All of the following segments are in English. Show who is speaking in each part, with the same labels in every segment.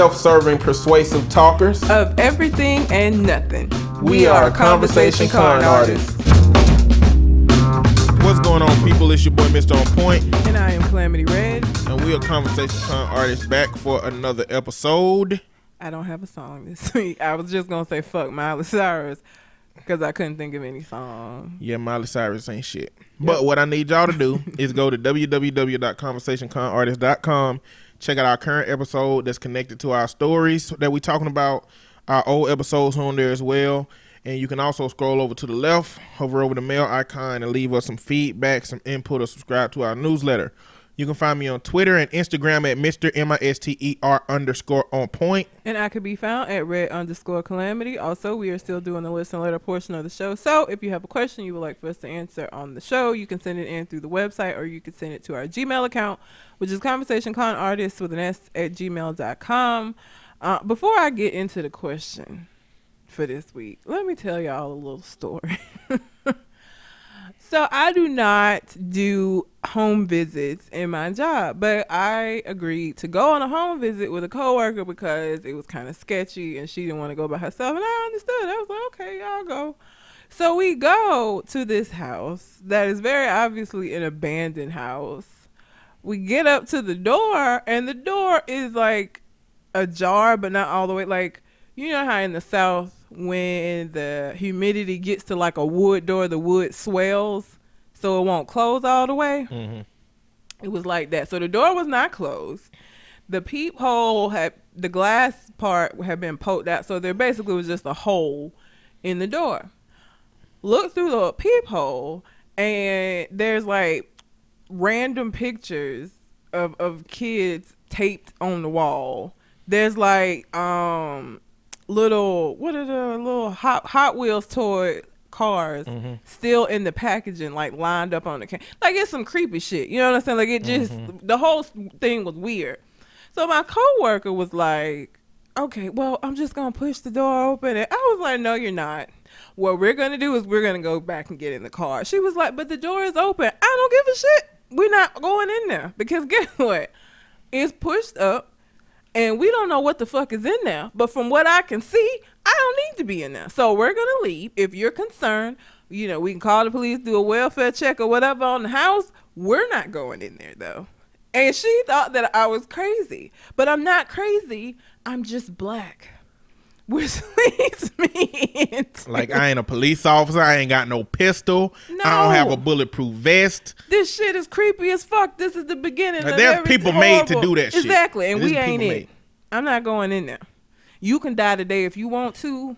Speaker 1: self-serving, persuasive talkers.
Speaker 2: of everything and nothing.
Speaker 1: We are Conversation Con artists.
Speaker 3: What's going on, people? It's your boy, Mr. On Point,
Speaker 2: And I am Calamity Red.
Speaker 3: and we are Conversation Con artists back for another episode.
Speaker 2: I don't have a song this week. I was just gonna say fuck Miley Cyrus because I couldn't think of any song.
Speaker 3: Yeah, Miley Cyrus ain't shit. But what I need y'all to do is go to www.conversationconartist.com. Check out our current episode that's connected to our stories that we're talking about. Our old episodes on there as well. And you can also scroll over to the left, hover over the mail icon, and leave us some feedback, some input, or subscribe to our newsletter. You can find me on Twitter and Instagram at Mr. M I S T E R underscore on point.
Speaker 2: And I could be found at red underscore calamity. Also, we are still doing the listen letter portion of the show. So if you have a question you would like for us to answer on the show, you can send it in through the website or you can send it to our Gmail account, which is conversationconartists with an S at gmail.com. Uh, before I get into the question for this week, let me tell y'all a little story. So I do not do home visits in my job, but I agreed to go on a home visit with a coworker because it was kind of sketchy and she didn't want to go by herself, and I understood. I was like, okay, I'll go. So we go to this house that is very obviously an abandoned house. We get up to the door, and the door is like ajar, but not all the way. Like you know how in the south when the humidity gets to like a wood door, the wood swells, so it won't close all the way. It was like that. So the door was not closed. The peephole had the glass part had been poked out, so there basically was just a hole in the door. Look through the peephole, and there's like random pictures of of kids taped on the wall. There's like um little what are the little hot Hot Wheels toy cars mm-hmm. still in the packaging, like lined up on the can. Like it's some creepy shit. You know what I'm saying? Like it just mm-hmm. the whole thing was weird. So my coworker was like, "Okay, well, I'm just gonna push the door open." And I was like, "No, you're not. What we're gonna do is we're gonna go back and get in the car." She was like, "But the door is open. I don't give a shit. We're not going in there because guess what? It's pushed up." And we don't know what the fuck is in there. But from what I can see, I don't need to be in there. So we're gonna leave. If you're concerned, you know, we can call the police, do a welfare check or whatever on the house. We're not going in there though. And she thought that I was crazy, but I'm not crazy. I'm just black, which leads me into
Speaker 3: Like I ain't a police officer. I ain't got no pistol. I don't have a bulletproof vest.
Speaker 2: this shit is creepy as fuck. This is the beginning.
Speaker 3: Like,
Speaker 2: of
Speaker 3: there's people made to do that shit.
Speaker 2: Exactly, and
Speaker 3: There's
Speaker 2: we ain't
Speaker 3: people
Speaker 2: it.
Speaker 3: made.
Speaker 2: I'm not going in there. You can die today if you want to.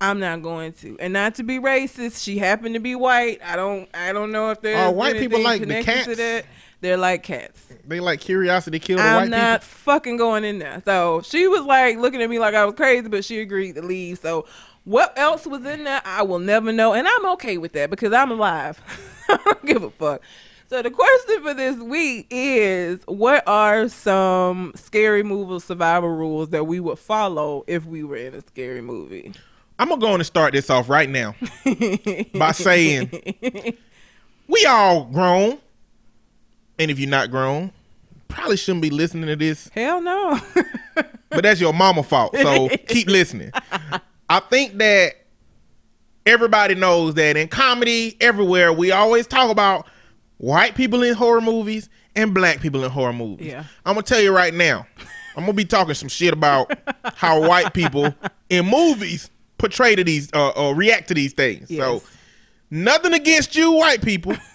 Speaker 2: I'm not going to. And not to be racist, she happened to be white. I don't. I don't know if there's.
Speaker 3: Oh, white people like the cats?
Speaker 2: To that. They're like cats.
Speaker 3: They like curiosity kill the
Speaker 2: I'm not fucking going in there. So she was like looking at me like I was crazy, but she agreed to leave. So what else was in there, I will never know. And I'm okay with that because I'm alive. I don't give a fuck. So the question for this week is what are some scary movie survival rules that we would follow if we were in a scary movie?
Speaker 3: I'm gonna go on and start this off right now by saying we all grown, and if you're not grown, probably shouldn't be listening to this.
Speaker 2: Hell no.
Speaker 3: but that's your mama fault. So keep listening. I think that everybody knows that in comedy, everywhere, we always talk about white people in horror movies and black people in horror movies.
Speaker 2: Yeah.
Speaker 3: I'm gonna tell you right now, I'm gonna be talking some shit about how white people in movies portray to these uh, or react to these things. So nothing against you, white people.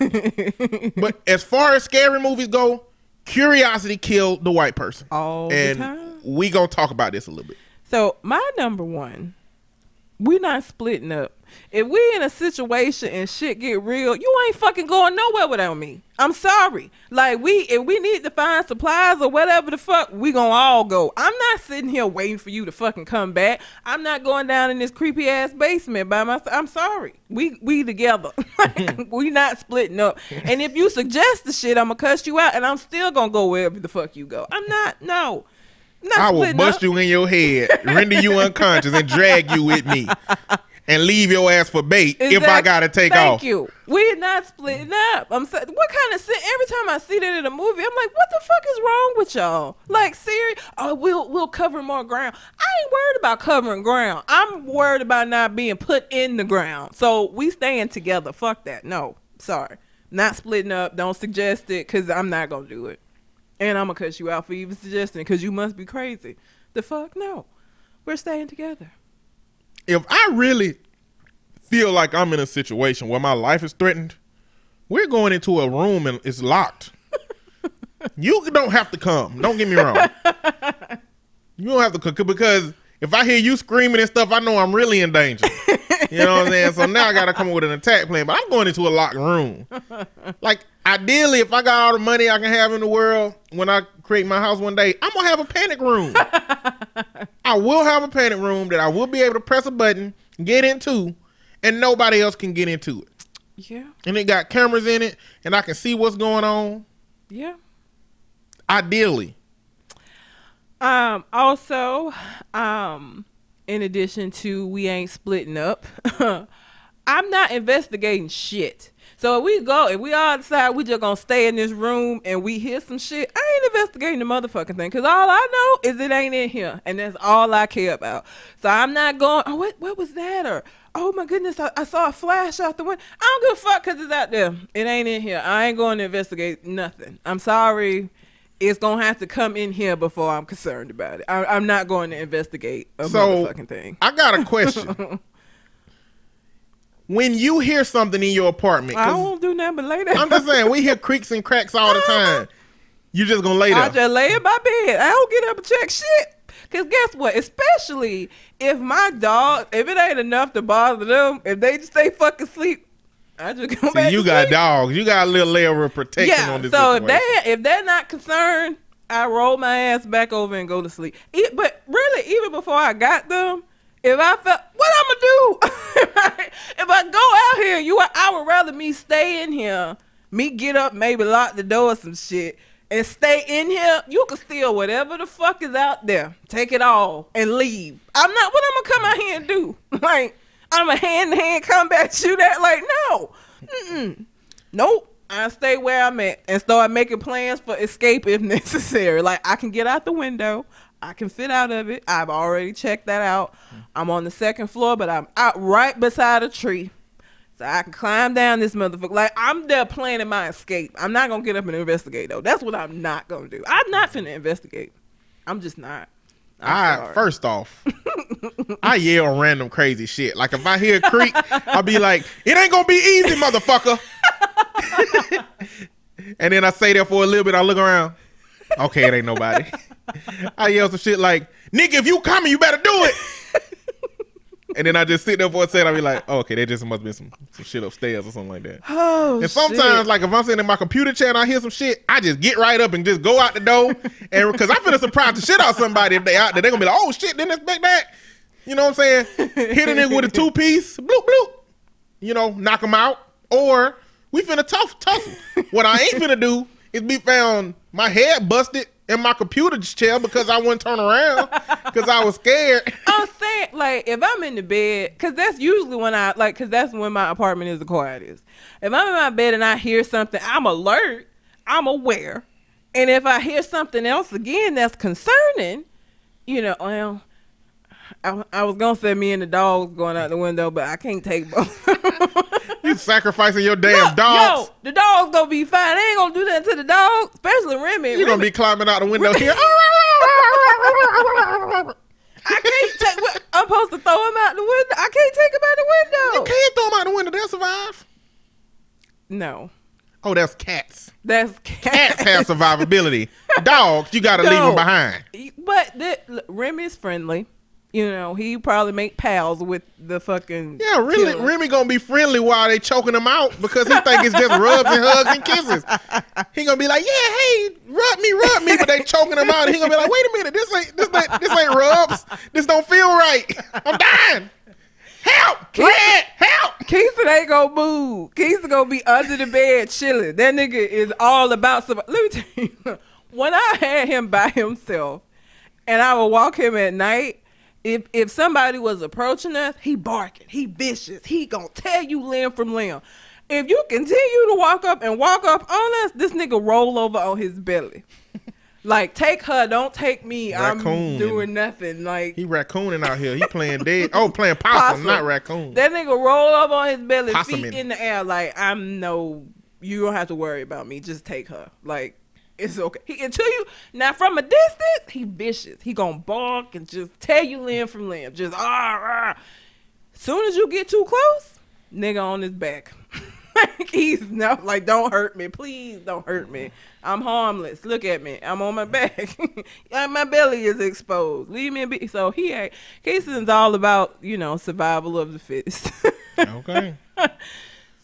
Speaker 3: but as far as scary movies go, curiosity killed the white person.
Speaker 2: All the
Speaker 3: and
Speaker 2: time.
Speaker 3: we gonna talk about this a little bit.
Speaker 2: So my number one, we not splitting up. If we in a situation and shit get real, you ain't fucking going nowhere without me. I'm sorry. Like we, if we need to find supplies or whatever the fuck, we gonna all go. I'm not sitting here waiting for you to fucking come back. I'm not going down in this creepy ass basement by myself. I'm sorry. We we together. we not splitting up. And if you suggest the shit, I'm gonna cuss you out, and I'm still gonna go wherever the fuck you go. I'm not. No. Not
Speaker 3: I will bust
Speaker 2: up.
Speaker 3: you in your head, render you unconscious, and drag you with me. and leave your ass for bait if I gotta take
Speaker 2: Thank
Speaker 3: off.
Speaker 2: you. We're not splitting up. I'm saying, what kind of sin? Every time I see that in a movie, I'm like, what the fuck is wrong with y'all? Like, serious? Oh, we'll we'll cover more ground. I ain't worried about covering ground. I'm worried about not being put in the ground. So we staying together. Fuck that. No, sorry, not splitting up. Don't suggest it because I'm not gonna do it. And I'm gonna cut you out for even suggesting because you must be crazy. The fuck no. We're staying together.
Speaker 3: If I really feel like I'm in a situation where my life is threatened, we're going into a room and it's locked. you don't have to come. Don't get me wrong. You don't have to come because if I hear you screaming and stuff, I know I'm really in danger. You know what I'm saying? So now I got to come up with an attack plan. But I'm going into a locked room. Like ideally, if I got all the money I can have in the world when I create my house one day, I'm gonna have a panic room. I will have a panic room that I will be able to press a button, get into, and nobody else can get into it.
Speaker 2: Yeah.
Speaker 3: And it got cameras in it, and I can see what's going on.
Speaker 2: Yeah.
Speaker 3: Ideally,
Speaker 2: Um, also, um, in addition to we ain't splitting up, I'm not investigating shit. So if we go, if we all decide we just gonna stay in this room and we hear some shit, I ain't investigating the motherfucking thing. Cause all I know is it ain't in here. And that's all I care about. So I'm not going, oh, what, what was that? Or, oh my goodness, I, I saw a flash out the window. I don't give a fuck cause it's out there. It ain't in here. I ain't going to investigate nothing. I'm sorry. It's gonna have to come in here before I'm concerned about it. I, I'm not going to investigate a
Speaker 3: So-
Speaker 2: motherfucking thing.
Speaker 3: I got a question. When you hear something in your apartment,
Speaker 2: I won't do nothing but lay there.
Speaker 3: I'm just saying we hear creaks and cracks all the time. You just gonna lay
Speaker 2: down.
Speaker 3: I
Speaker 2: just lay in my bed. I don't get up and check shit. Cause guess what? Especially if my dog, if it ain't enough to bother them, if they just stay fucking sleep, I just go back.
Speaker 3: See, you
Speaker 2: to
Speaker 3: got
Speaker 2: sleep.
Speaker 3: dogs. You got a little layer of protection
Speaker 2: Yeah.
Speaker 3: on this
Speaker 2: So if they if they're not concerned, I roll my ass back over and go to sleep. But really, even before I got them, if I felt what I'm gonna do, if, I, go out here, you I would rather me stay in here, me get up, maybe lock the door or some shit. And stay in here. You can steal whatever the fuck is out there. Take it all and leave. I'm not. What I'm gonna come out here and do? Like I'm a hand to hand combat shoot at. Like no, Mm-mm. Nope. I stay where I'm at and start making plans for escape if necessary. Like I can get out the window. I can fit out of it. I've already checked that out. I'm on the second floor, but I'm out right beside a tree. So I can climb down this motherfucker. Like I'm there planning my escape. I'm not gonna get up and investigate though. That's what I'm not gonna do. I'm not finna investigate. I'm just not. I'm
Speaker 3: I first off, I yell random crazy shit. Like if I hear a creak, I'll be like, "It ain't gonna be easy, motherfucker." and then I say that for a little bit. I look around. Okay, it ain't nobody. I yell some shit like, "Nigga, if you coming, you better do it." and then I just sit there for a second. I be like, oh, "Okay, there just must be some, some shit upstairs or something like that."
Speaker 2: Oh,
Speaker 3: And sometimes,
Speaker 2: shit.
Speaker 3: like if I'm sitting in my computer chair and I hear some shit, I just get right up and just go out the door, and because I'm finna surprise the shit out of somebody if they out there, they gonna be like, "Oh shit, didn't expect that." You know what I'm saying? Hit a nigga with a two piece, bloop bloop. You know, knock him out, or we finna tough tussle. what I ain't finna do is be found my head busted in my computer chair because I wouldn't turn around because I was scared.
Speaker 2: I'm saying, like, if I'm in the bed, because that's usually when I, like, because that's when my apartment is the quietest. If I'm in my bed and I hear something, I'm alert, I'm aware. And if I hear something else again that's concerning, you know, well, I, I was going to say me and the dogs going out the window, but I can't take both.
Speaker 3: You sacrificing your damn
Speaker 2: Yo,
Speaker 3: dogs.
Speaker 2: Yo, the dog's to be fine. They ain't to do that to the dog, especially Remy.
Speaker 3: You're gonna be climbing out the window here.
Speaker 2: I can't take, what- I'm supposed to throw him out the window. I can't take him out the window.
Speaker 3: You can't throw him out the window. They'll survive.
Speaker 2: No.
Speaker 3: Oh, that's cats.
Speaker 2: That's
Speaker 3: Cats have survivability. Dogs, you gotta leave
Speaker 2: No.
Speaker 3: them behind.
Speaker 2: But the, look, Remy's friendly. You know, he probably make pals with the fucking.
Speaker 3: Yeah, really,
Speaker 2: killer.
Speaker 3: Remy gonna be friendly while they choking him out because he think it's just rubs and hugs and kisses. He gonna be like, yeah, hey, rub me, rub me, but they choking him out. And he gonna be like, wait a minute, this ain't this ain't this ain't rubs. This don't feel right. I'm dying. Help, Red, help.
Speaker 2: Keeson ain't gonna move. Keeson gonna be under the bed chilling. That nigga is all about some. Let me tell you, when I had him by himself, and I would walk him at night, if if somebody was approaching us, he barking, he vicious, he gonna tear you limb from limb. If you continue to walk up and walk up on us, this nigga roll over on his belly. like take her, don't take me.
Speaker 3: Raccoon.
Speaker 2: I'm doing nothing. Like
Speaker 3: He raccooning out here. He playing dead. Oh, playing possum,
Speaker 2: Possum.
Speaker 3: not raccoon.
Speaker 2: that nigga roll up on his belly,
Speaker 3: Possuming.
Speaker 2: feet in the air. Like I'm no, you don't have to worry about me. Just take her. Like it's okay. He, until you now from a distance, he vicious. He gonna bark and just tear you limb from limb. Just ah ah. Soon as you get too close, nigga on his back. like he's not like don't hurt me, please don't hurt me. I'm harmless. Look at me. I'm on my back. my belly is exposed. Leave me be. So he ain't. Casey's all about you know survival of the fittest.
Speaker 3: okay.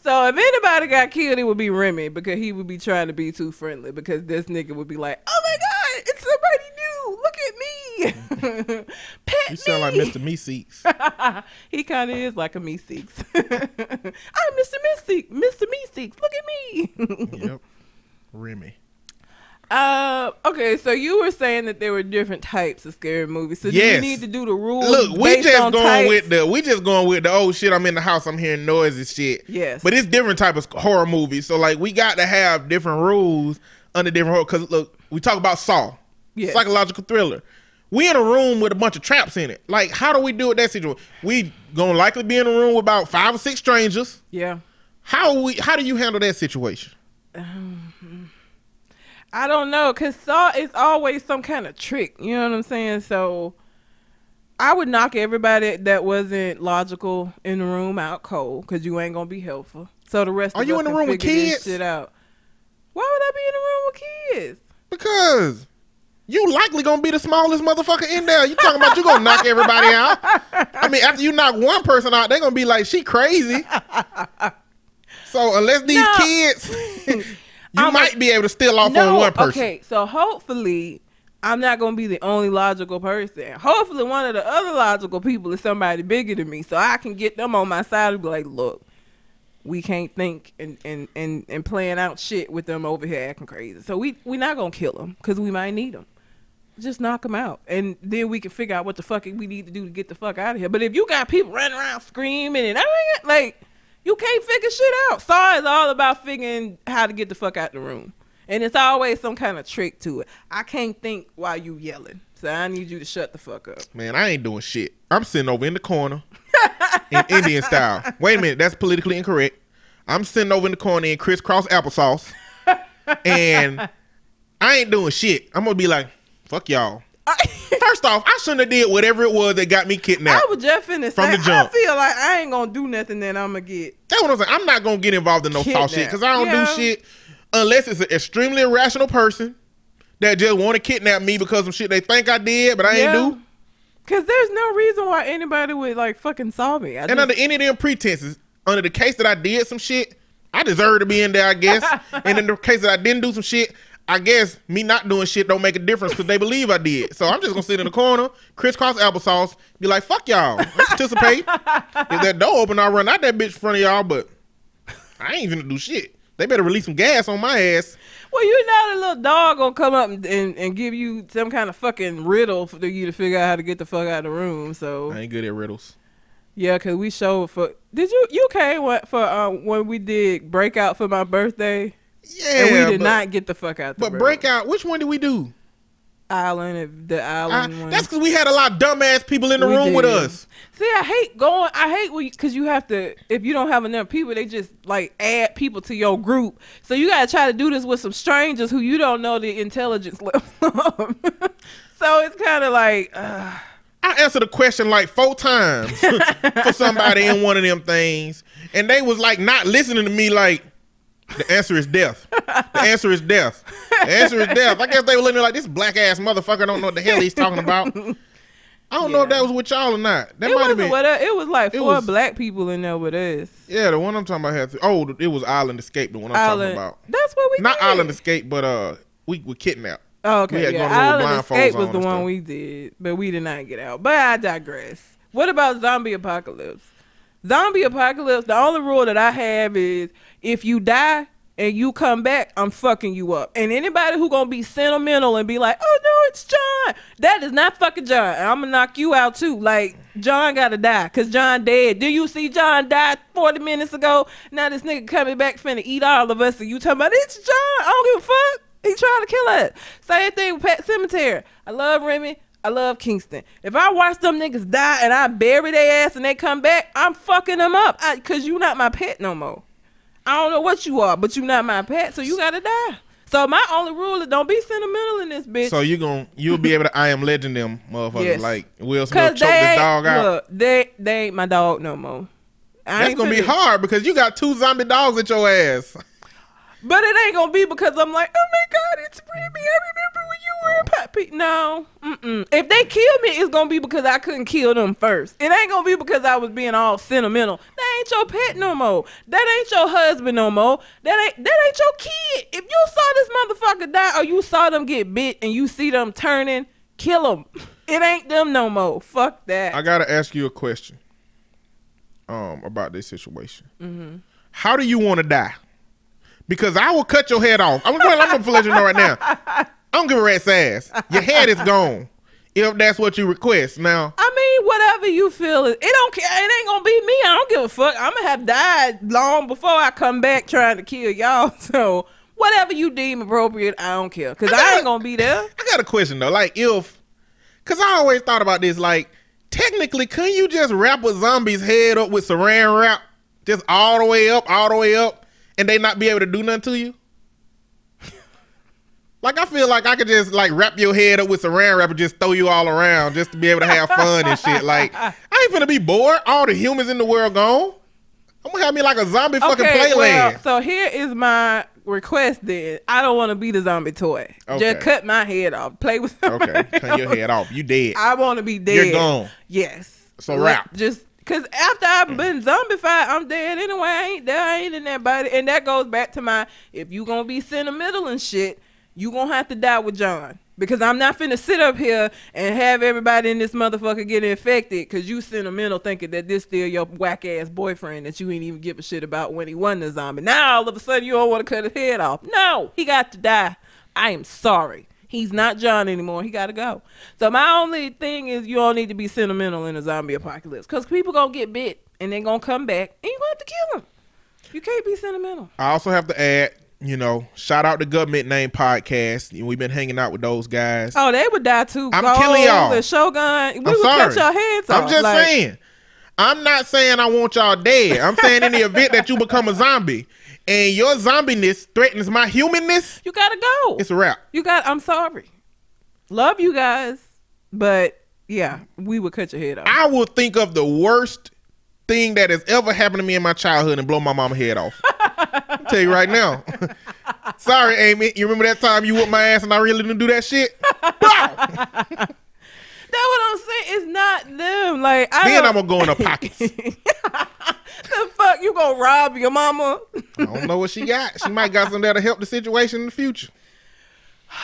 Speaker 2: So if anybody got killed, it would be Remy because he would be trying to be too friendly because this nigga would be like, "Oh my god, it's somebody new! Look at me, pet
Speaker 3: You sound like. Mr. Meeseeks.
Speaker 2: he kind of is like a Meeseeks. I'm Mr. Meeseeks, Mr. Meeseeks. Look at me.
Speaker 3: yep. Remy.
Speaker 2: Uh, okay, so you were saying that there were different types of scary movies. So do
Speaker 3: Yes.
Speaker 2: you need to do the rules?
Speaker 3: Look, we just going
Speaker 2: types?
Speaker 3: with the we just going with the oh shit. I'm in the house. I'm hearing noises, shit.
Speaker 2: Yes.
Speaker 3: But it's different type of horror movies. So like we got to have different rules under different horror. Because look, we talk about Saw,
Speaker 2: Yes.
Speaker 3: psychological thriller. We in a room with a bunch of traps in it. Like how do we do with that situation? We gonna likely be in a room with about five or six strangers.
Speaker 2: Yeah.
Speaker 3: How we? How do you handle that situation?
Speaker 2: I don't know, cause Saw is always some kind of trick. You know what I'm saying? So I would knock everybody that wasn't logical in the room out cold, cause you ain't gonna be helpful. So the rest
Speaker 3: Are
Speaker 2: of
Speaker 3: you in the room with kids?
Speaker 2: Shit out. Why would I be in the room with kids?
Speaker 3: Because you likely gonna be the smallest motherfucker in there. You talking about you gonna knock everybody out? I mean, after you knock one person out, they gonna be like, she crazy. So unless these
Speaker 2: No.
Speaker 3: kids, you
Speaker 2: I'm
Speaker 3: might
Speaker 2: a-
Speaker 3: be able to steal off on one person.
Speaker 2: okay. So hopefully. I'm not gonna be the only logical person. Hopefully, one of the other logical people is somebody bigger than me, so I can get them on my side and be like, "Look, we can't think and and and, and playing out shit with them over here acting crazy. So we we not gonna kill them because we might need them. Just knock them out, and then we can figure out what the fuck we need to do to get the fuck out of here. But if you got people running around screaming and oh everything, like you can't figure shit out. Saw is all about figuring how to get the fuck out the room, and it's always some kind of trick to it. I can't think while you yelling, so I need you to shut the fuck up.
Speaker 3: Man, I ain't doing shit. I'm sitting over in the corner in Indian style. Wait a minute, that's politically incorrect. I'm sitting over in the corner in crisscross applesauce, and I ain't doing shit. I'm gonna be like, fuck y'all. First off, I shouldn't have did whatever it was that got me kidnapped.
Speaker 2: I was just finna
Speaker 3: From
Speaker 2: say,
Speaker 3: the jump.
Speaker 2: I feel like I ain't gonna do nothing that I'm gonna get.
Speaker 3: That's what I'm saying. I'm not gonna get involved in no soft shit because I don't
Speaker 2: Yeah.
Speaker 3: do shit unless it's an extremely irrational person that just want to kidnap me because of shit they think I did, but I ain't do.
Speaker 2: Cause there's no reason why anybody would like fucking saw me. I
Speaker 3: And
Speaker 2: just,
Speaker 3: under any of them pretenses, under the case that I did some shit, I deserve to be in there, I guess. and in the case that I didn't do some shit, I guess me not doing shit don't make a difference because they believe I did. So I'm just gonna sit in the corner, crisscross applesauce, be like, fuck y'all. I participate. if that door open, I'll run out that bitch in front of y'all, but I ain't even gonna do shit. They better release some gas on my ass.
Speaker 2: well, you know the little dog gonna come up and, and, and give you some kind of fucking riddle for you to figure out how to get the fuck out of the room. So
Speaker 3: I ain't good at riddles.
Speaker 2: yeah, cause we showed for. Did you you came for uh, when we did breakout for my birthday?
Speaker 3: Yeah,
Speaker 2: and we did
Speaker 3: but,
Speaker 2: not get the fuck out. The
Speaker 3: But
Speaker 2: room.
Speaker 3: breakout, which one did we do?
Speaker 2: island, the
Speaker 3: I,
Speaker 2: island one.
Speaker 3: that's because we had a lot of dumbass people in the
Speaker 2: We
Speaker 3: room with us.
Speaker 2: See, I hate going. I hate because you have to. If you don't have enough people, they just like add people to your group. So you gotta try to do this with some strangers who you don't know the intelligence level so it's kind of like, uh,
Speaker 3: I answered a question like four times for somebody in one of them things, and they was like not listening to me. Like the answer is death. The answer is death. The answer is death. I guess they were looking like this black ass motherfucker don't know what the hell he's talking about. I don't know if that was with y'all or not. That
Speaker 2: it
Speaker 3: might have been.
Speaker 2: what it was like
Speaker 3: it
Speaker 2: four
Speaker 3: was-
Speaker 2: black people in there with us.
Speaker 3: Yeah, the one I'm talking about had. To, oh, it was Island Escape. The one I'm
Speaker 2: Island.
Speaker 3: talking about.
Speaker 2: That's what we
Speaker 3: Not
Speaker 2: did.
Speaker 3: Island Escape, but uh, we were kidnapped.
Speaker 2: Oh,
Speaker 3: We
Speaker 2: okay, yeah. Island Escape was the one
Speaker 3: stuff.
Speaker 2: we did, but we did not get out. But I digress. What about zombie apocalypse? Zombie apocalypse. The only rule that I have is if you die and you come back, I'm fucking you up. And anybody who gonna be sentimental and be like, "Oh no, it's John," That is not fucking John. I'm gonna knock you out too. Like John gotta die, cause John dead. Do you see John died 40 minutes ago? Now this nigga coming back finna eat all of us, and you talking about it's John? I don't give a fuck. He trying to kill us. Same thing with Pet Sematary. I love Remy. I love Kingston. If I watch them niggas die and I bury their ass and they come back, I'm fucking them up. I, Cause you not my pet no more. I don't know what you are, but you not my pet, so you gotta die. So my only rule is don't be sentimental in this bitch.
Speaker 3: So you gon' you'll be able to I am legend them motherfuckers
Speaker 2: Yes.
Speaker 3: like Will Smith choke
Speaker 2: ain't,
Speaker 3: dog out.
Speaker 2: look, they they ain't my dog no more. I
Speaker 3: That's gonna be hard because you got two zombie dogs at your ass.
Speaker 2: But it ain't gonna be because I'm like, oh my god, it's Remy. I remember when you were a puppy. No, mm-mm. if they kill me, it's gonna be because I couldn't kill them first. It ain't gonna be because I was being all sentimental. That ain't your pet no more. That ain't your husband no more. That ain't that ain't your kid. If you saw this motherfucker die or you saw them get bit and you see them turning, kill them. It ain't them no more. Fuck that.
Speaker 3: I gotta ask you a question. Um, about this situation.
Speaker 2: Mm-hmm.
Speaker 3: How do you want to die? Because I will cut your head off. I'm, well, I'm gonna let you know right now. I don't give a rat's ass. Your head is gone. If that's what you request. Now,
Speaker 2: I mean, whatever you feel, it don't care. It ain't gonna be me. I don't give a fuck. I'm gonna have died long before I come back trying to kill y'all. So whatever you deem appropriate, I don't care. Cause I ain't gonna be there.
Speaker 3: I got a question though. Like, if, cause I always thought about this. Like, technically, couldn't you just wrap a zombie's head up with saran wrap, just all the way up, all the way up, and they not be able to do nothing to you? Like I feel like I could just like wrap your head up with saran wrap and just throw you all around just to be able to have fun and shit. Like I ain't gonna be bored. All the humans in the world gone. I'm gonna have me like a zombie fucking
Speaker 2: Okay,
Speaker 3: playland.
Speaker 2: well, so here is my request. Then I don't want to be the zombie toy.
Speaker 3: Okay.
Speaker 2: Just cut my head off. Play with.
Speaker 3: okay, cut your head off. You dead.
Speaker 2: I want to be dead.
Speaker 3: You're gone.
Speaker 2: Yes.
Speaker 3: So
Speaker 2: Let-
Speaker 3: rap.
Speaker 2: Just because after I've been zombified, I'm dead anyway. I ain't there. I ain't in that body. And that goes back to my if you gonna be sentimental and shit, you gonna have to die with John. Because I'm not finna sit up here and have everybody in this motherfucker get infected because you sentimental thinking that this still your whack ass boyfriend that you ain't even give a shit about when he wasn't a zombie. Now all of a sudden you don't want to cut his head off. No, he got to die. I am sorry. He's not John anymore. He got to go. So my only thing is you don't need to be sentimental in a zombie apocalypse because people gonna get bit and they gonna come back and you gonna have to kill them. You can't be sentimental.
Speaker 3: I also have to add, you know, shout out the government name podcast. We've been hanging out with those guys.
Speaker 2: Oh, they would die too.
Speaker 3: I'm killing y'all.
Speaker 2: The Shogun. We
Speaker 3: I'm
Speaker 2: would
Speaker 3: sorry.
Speaker 2: cut your heads off.
Speaker 3: I'm just
Speaker 2: Like,
Speaker 3: saying. I'm not saying I want y'all dead. I'm saying in the event that you become a zombie and your zombiness threatens my humanness,
Speaker 2: You gotta go.
Speaker 3: it's a wrap.
Speaker 2: You got. I'm sorry. Love you guys, but yeah, we would cut your head off.
Speaker 3: I will think of the worst thing that has ever happened to me in my childhood and blow my mama head off. I'll tell you right now. Sorry, Amy. You remember that time you whooped my ass and I really didn't do that shit?
Speaker 2: What I'm saying. It's not them. Like I
Speaker 3: then I'm gonna go in her pockets.
Speaker 2: the fuck you gonna rob your mama?
Speaker 3: I don't know what she got. She might got some that'll help the situation in the future.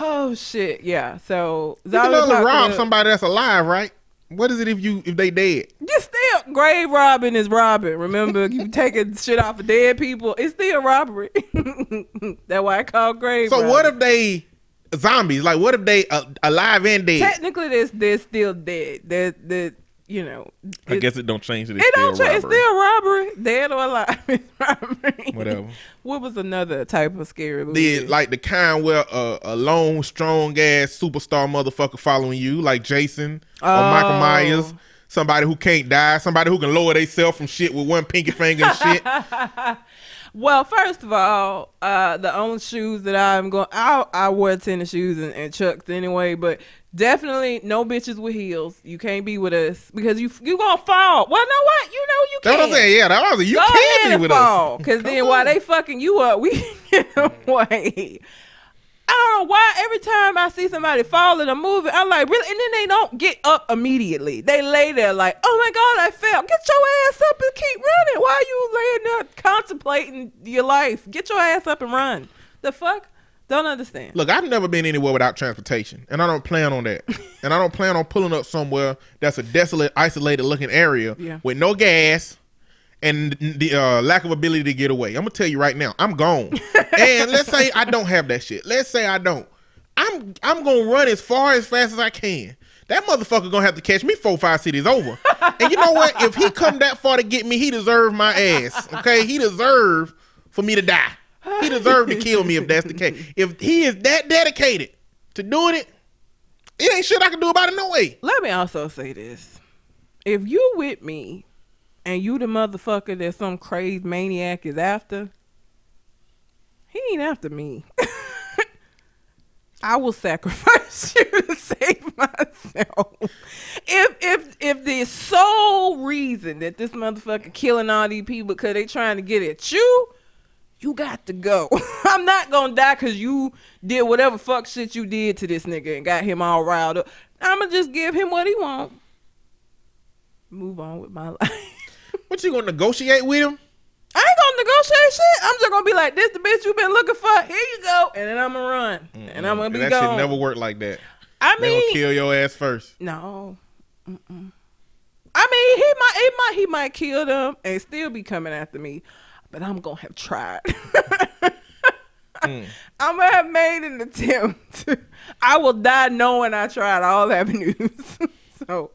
Speaker 2: oh shit, yeah. So
Speaker 3: You can only rob somebody that's alive, right? What is it if you if they dead?
Speaker 2: You still grave robbing is robbing. Remember, you taking shit off of dead people. It's still robbery. That's why I call grave.
Speaker 3: So what if they zombies? Like what if they uh, alive and dead?
Speaker 2: technically they're, they're still dead? They're, they're you know.
Speaker 3: I guess it don't change it.
Speaker 2: It don't change. It's still robbery. Dead or alive. Robbery.
Speaker 3: Whatever.
Speaker 2: What was another type of scary movie?
Speaker 3: the like the kind where uh, a lone, strong ass superstar motherfucker following you, like Jason or Michael
Speaker 2: Oh.
Speaker 3: Myers. Somebody who can't die, somebody who can lower themselves from shit with one pinky finger and shit.
Speaker 2: Well, first of all, uh, the only shoes that I'm going, I I wear tennis shoes and, and chucks anyway, but definitely no bitches with heels. You can't be with us because you you gonna fall. Well, know what? You know you
Speaker 3: That's
Speaker 2: can.
Speaker 3: what I'm saying. Yeah, that was you
Speaker 2: Go
Speaker 3: can
Speaker 2: ahead
Speaker 3: be with
Speaker 2: fall,
Speaker 3: us.
Speaker 2: because then while they fucking you up, we get away. I don't know why every time I see somebody fall in a movie, I'm like, really? And then they don't get up immediately. They lay there like, oh my God, I fell. Get your ass up and keep running. Why are you laying there contemplating your life? Get your ass up and run. The fuck? Don't understand.
Speaker 3: Look, I've never been anywhere without transportation, and I don't plan on that. and I don't plan on pulling up somewhere that's a desolate, isolated looking area
Speaker 2: Yeah.
Speaker 3: with no gas and the uh, lack of ability to get away. I'm gonna tell you right now, I'm gone. and let's say I don't have that shit. Let's say I don't. I'm I'm gonna run as far as fast as I can. that motherfucker gonna have to catch me four, five cities over. and you know what? If he come that far to get me, he deserve my ass. Okay, he deserve for me to die. He deserve to kill me if that's the case. If he is that dedicated to doing it, it ain't shit I can do about it no way.
Speaker 2: Let me also say this: if you with me, and you the motherfucker that some crazed maniac is after, he ain't after me. I will sacrifice you to save myself. If if if the sole reason that this motherfucker killing all these people because they trying to get at you, you got to go. I'm not gonna die because you did whatever fuck shit you did to this nigga and got him all riled up. I'ma just give him what he want. Move on with my life.
Speaker 3: What you gonna negotiate with him?
Speaker 2: I ain't gonna negotiate shit. I'm just gonna be like, this the bitch you been looking for. Here you go. And then I'm gonna run. And I'm gonna be
Speaker 3: that
Speaker 2: gone.
Speaker 3: shit never work like that.
Speaker 2: I
Speaker 3: They gonna kill your ass first.
Speaker 2: no. Mm-mm. I mean, he might, he might, he might kill them and still be coming after me, but I'm gonna have tried.
Speaker 3: Hmm.
Speaker 2: I'm gonna have made an attempt. I will die knowing I tried all avenues. so,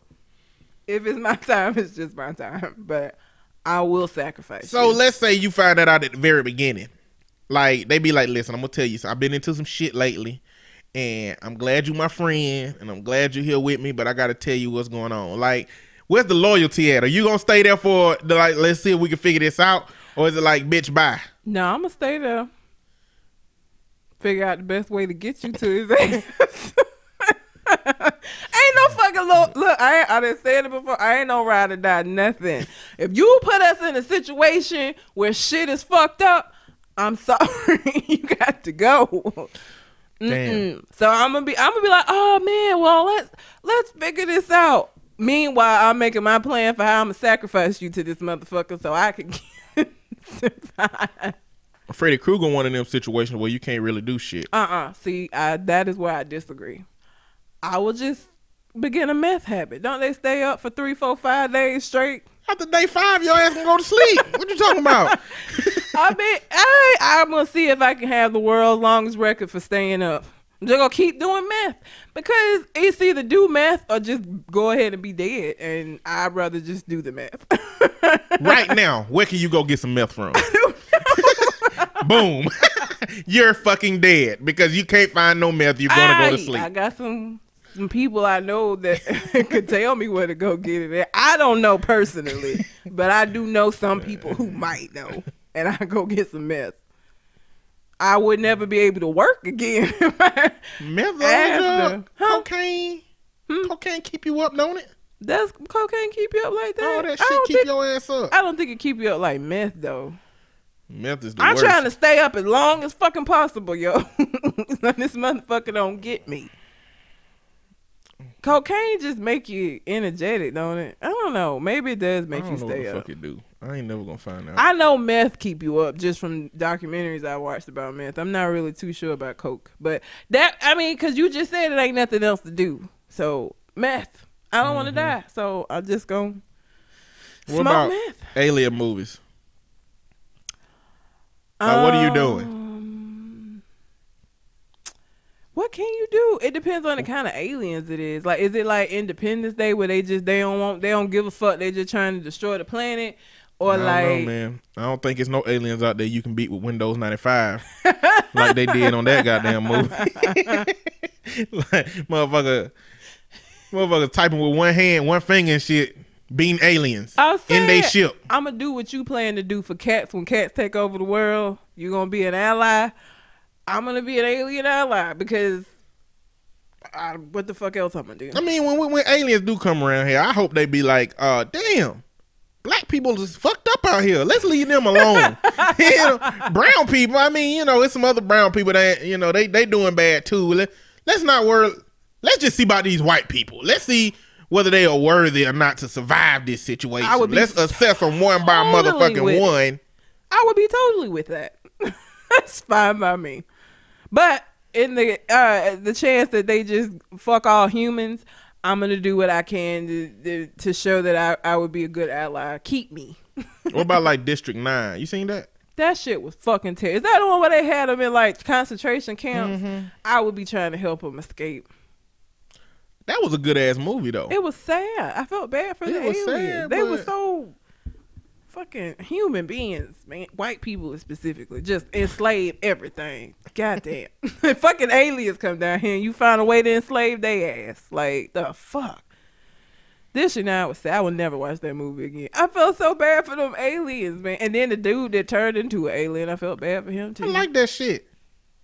Speaker 2: if it's my time, it's just my time. But I will sacrifice.
Speaker 3: So
Speaker 2: you.
Speaker 3: let's say you find that out at the very beginning. Like they be like, listen, I'm gonna tell you, so I've been into some shit lately, and I'm glad you're my friend, and I'm glad you're here with me, but I gotta tell you what's going on. Like, where's the loyalty at? Are you gonna stay there for the like? Let's see if we can figure this out, or is it like, bitch, bye?
Speaker 2: No, I'm gonna stay there. Figure out the best way to get you to his ass. Ain't no fucking look. Look, I ain't, I done said it before. I ain't no ride or die, nothing. If you put us in a situation where shit is fucked up, I'm sorry, you got to go.
Speaker 3: Damn.
Speaker 2: So I'm gonna be, I'm gonna be like, oh man, well let's let's figure this out. Meanwhile, I'm making my plan for how I'm gonna sacrifice you to this motherfucker so I can survive.
Speaker 3: Freddy Krueger one of them situations where you can't really do shit.
Speaker 2: Uh-uh. See, I, that is where I disagree. I will just begin a meth habit. Don't they stay up for three, four, five days straight?
Speaker 3: After day five, your ass can go to sleep. what you talking about?
Speaker 2: I mean, I, I'm gonna see if I can have the world's longest record for staying up. I'm just gonna keep doing meth because it's either do meth or just go ahead and be dead, and I'd rather just do the meth.
Speaker 3: right now, where can you go get some meth from? Boom. You're fucking dead because you can't find no meth. You're gonna go to sleep.
Speaker 2: I got some some people I know that could tell me where to go get it. At. I don't know personally, but I do know some people who might know, and I go get some meth. I would never be able to work again.
Speaker 3: Meth,
Speaker 2: After. Huh?
Speaker 3: cocaine,
Speaker 2: Hmm?
Speaker 3: cocaine keep you up, don't it?
Speaker 2: Does cocaine keep you up like that?
Speaker 3: All that shit keep
Speaker 2: think,
Speaker 3: your ass up.
Speaker 2: I don't think it keep you up like meth though.
Speaker 3: Meth is the
Speaker 2: I'm
Speaker 3: worst.
Speaker 2: trying to stay up as long as fucking possible, yo. this motherfucker don't get me. Cocaine just make you energetic, don't it? I don't know. Maybe it does
Speaker 3: I
Speaker 2: make
Speaker 3: don't
Speaker 2: you
Speaker 3: know what
Speaker 2: stay
Speaker 3: the
Speaker 2: up.
Speaker 3: fuck it do. I ain't never gonna find out.
Speaker 2: I know meth keep you up just from documentaries I watched about meth. I'm not really too sure about coke, but that I mean, cause you just said it ain't nothing else to do. So meth, I don't want to die, so I'm just gonna
Speaker 3: Mm-hmm. What
Speaker 2: smoke
Speaker 3: about
Speaker 2: meth.
Speaker 3: alien movies? Like, what are you doing?
Speaker 2: Um, What can you do? It depends on the kind of aliens it is. Like, is it like Independence Day where they just they don't want they don't give a fuck? They just trying to destroy the planet, or like
Speaker 3: know, man. I don't think it's no aliens out there you can beat with Windows 95 like they did on that goddamn movie. like, motherfucker, motherfucker typing with one hand, one finger and shit, being aliens
Speaker 2: I was
Speaker 3: in they ship.
Speaker 2: I'm gonna do what you plan to do for cats when cats take over the world. You're gonna be an ally. I'm gonna be an alien ally because I, what the fuck else I'm gonna do?
Speaker 3: I mean, when, when when aliens do come around here, I hope they be like, uh, damn. Black people is fucked up out here. Let's leave them alone. you know, brown people. I mean, you know, it's some other brown people that you know they they doing bad too. Let, let's not worry. Let's just see about these white people. Let's see whether they are worthy or not to survive this situation.
Speaker 2: I would be
Speaker 3: Let's assess them one by
Speaker 2: totally
Speaker 3: motherfucking
Speaker 2: with
Speaker 3: one.
Speaker 2: I would be totally with that. That's fine by me. But in the uh the chance that they just fuck all humans, I'm gonna do what I can to to, to show that I, I would be a good ally. Keep me.
Speaker 3: What about like District Nine? You seen that?
Speaker 2: That shit was fucking terrible. Is that the one where they had them in like concentration camps?
Speaker 3: Mm-hmm.
Speaker 2: I would be trying to help them escape.
Speaker 3: That was a good ass movie though.
Speaker 2: It was sad. I felt bad for
Speaker 3: It
Speaker 2: the
Speaker 3: was
Speaker 2: aliens.
Speaker 3: sad,
Speaker 2: they were so fucking human beings, man. White people specifically just enslave everything. Goddamn. fucking aliens come down here and you find a way to enslave their ass. Like the fuck. This shit now I would say I would never watch that movie again. I felt so bad for them aliens, man. And then the dude that turned into an alien, I felt bad for him too.
Speaker 3: I like that shit.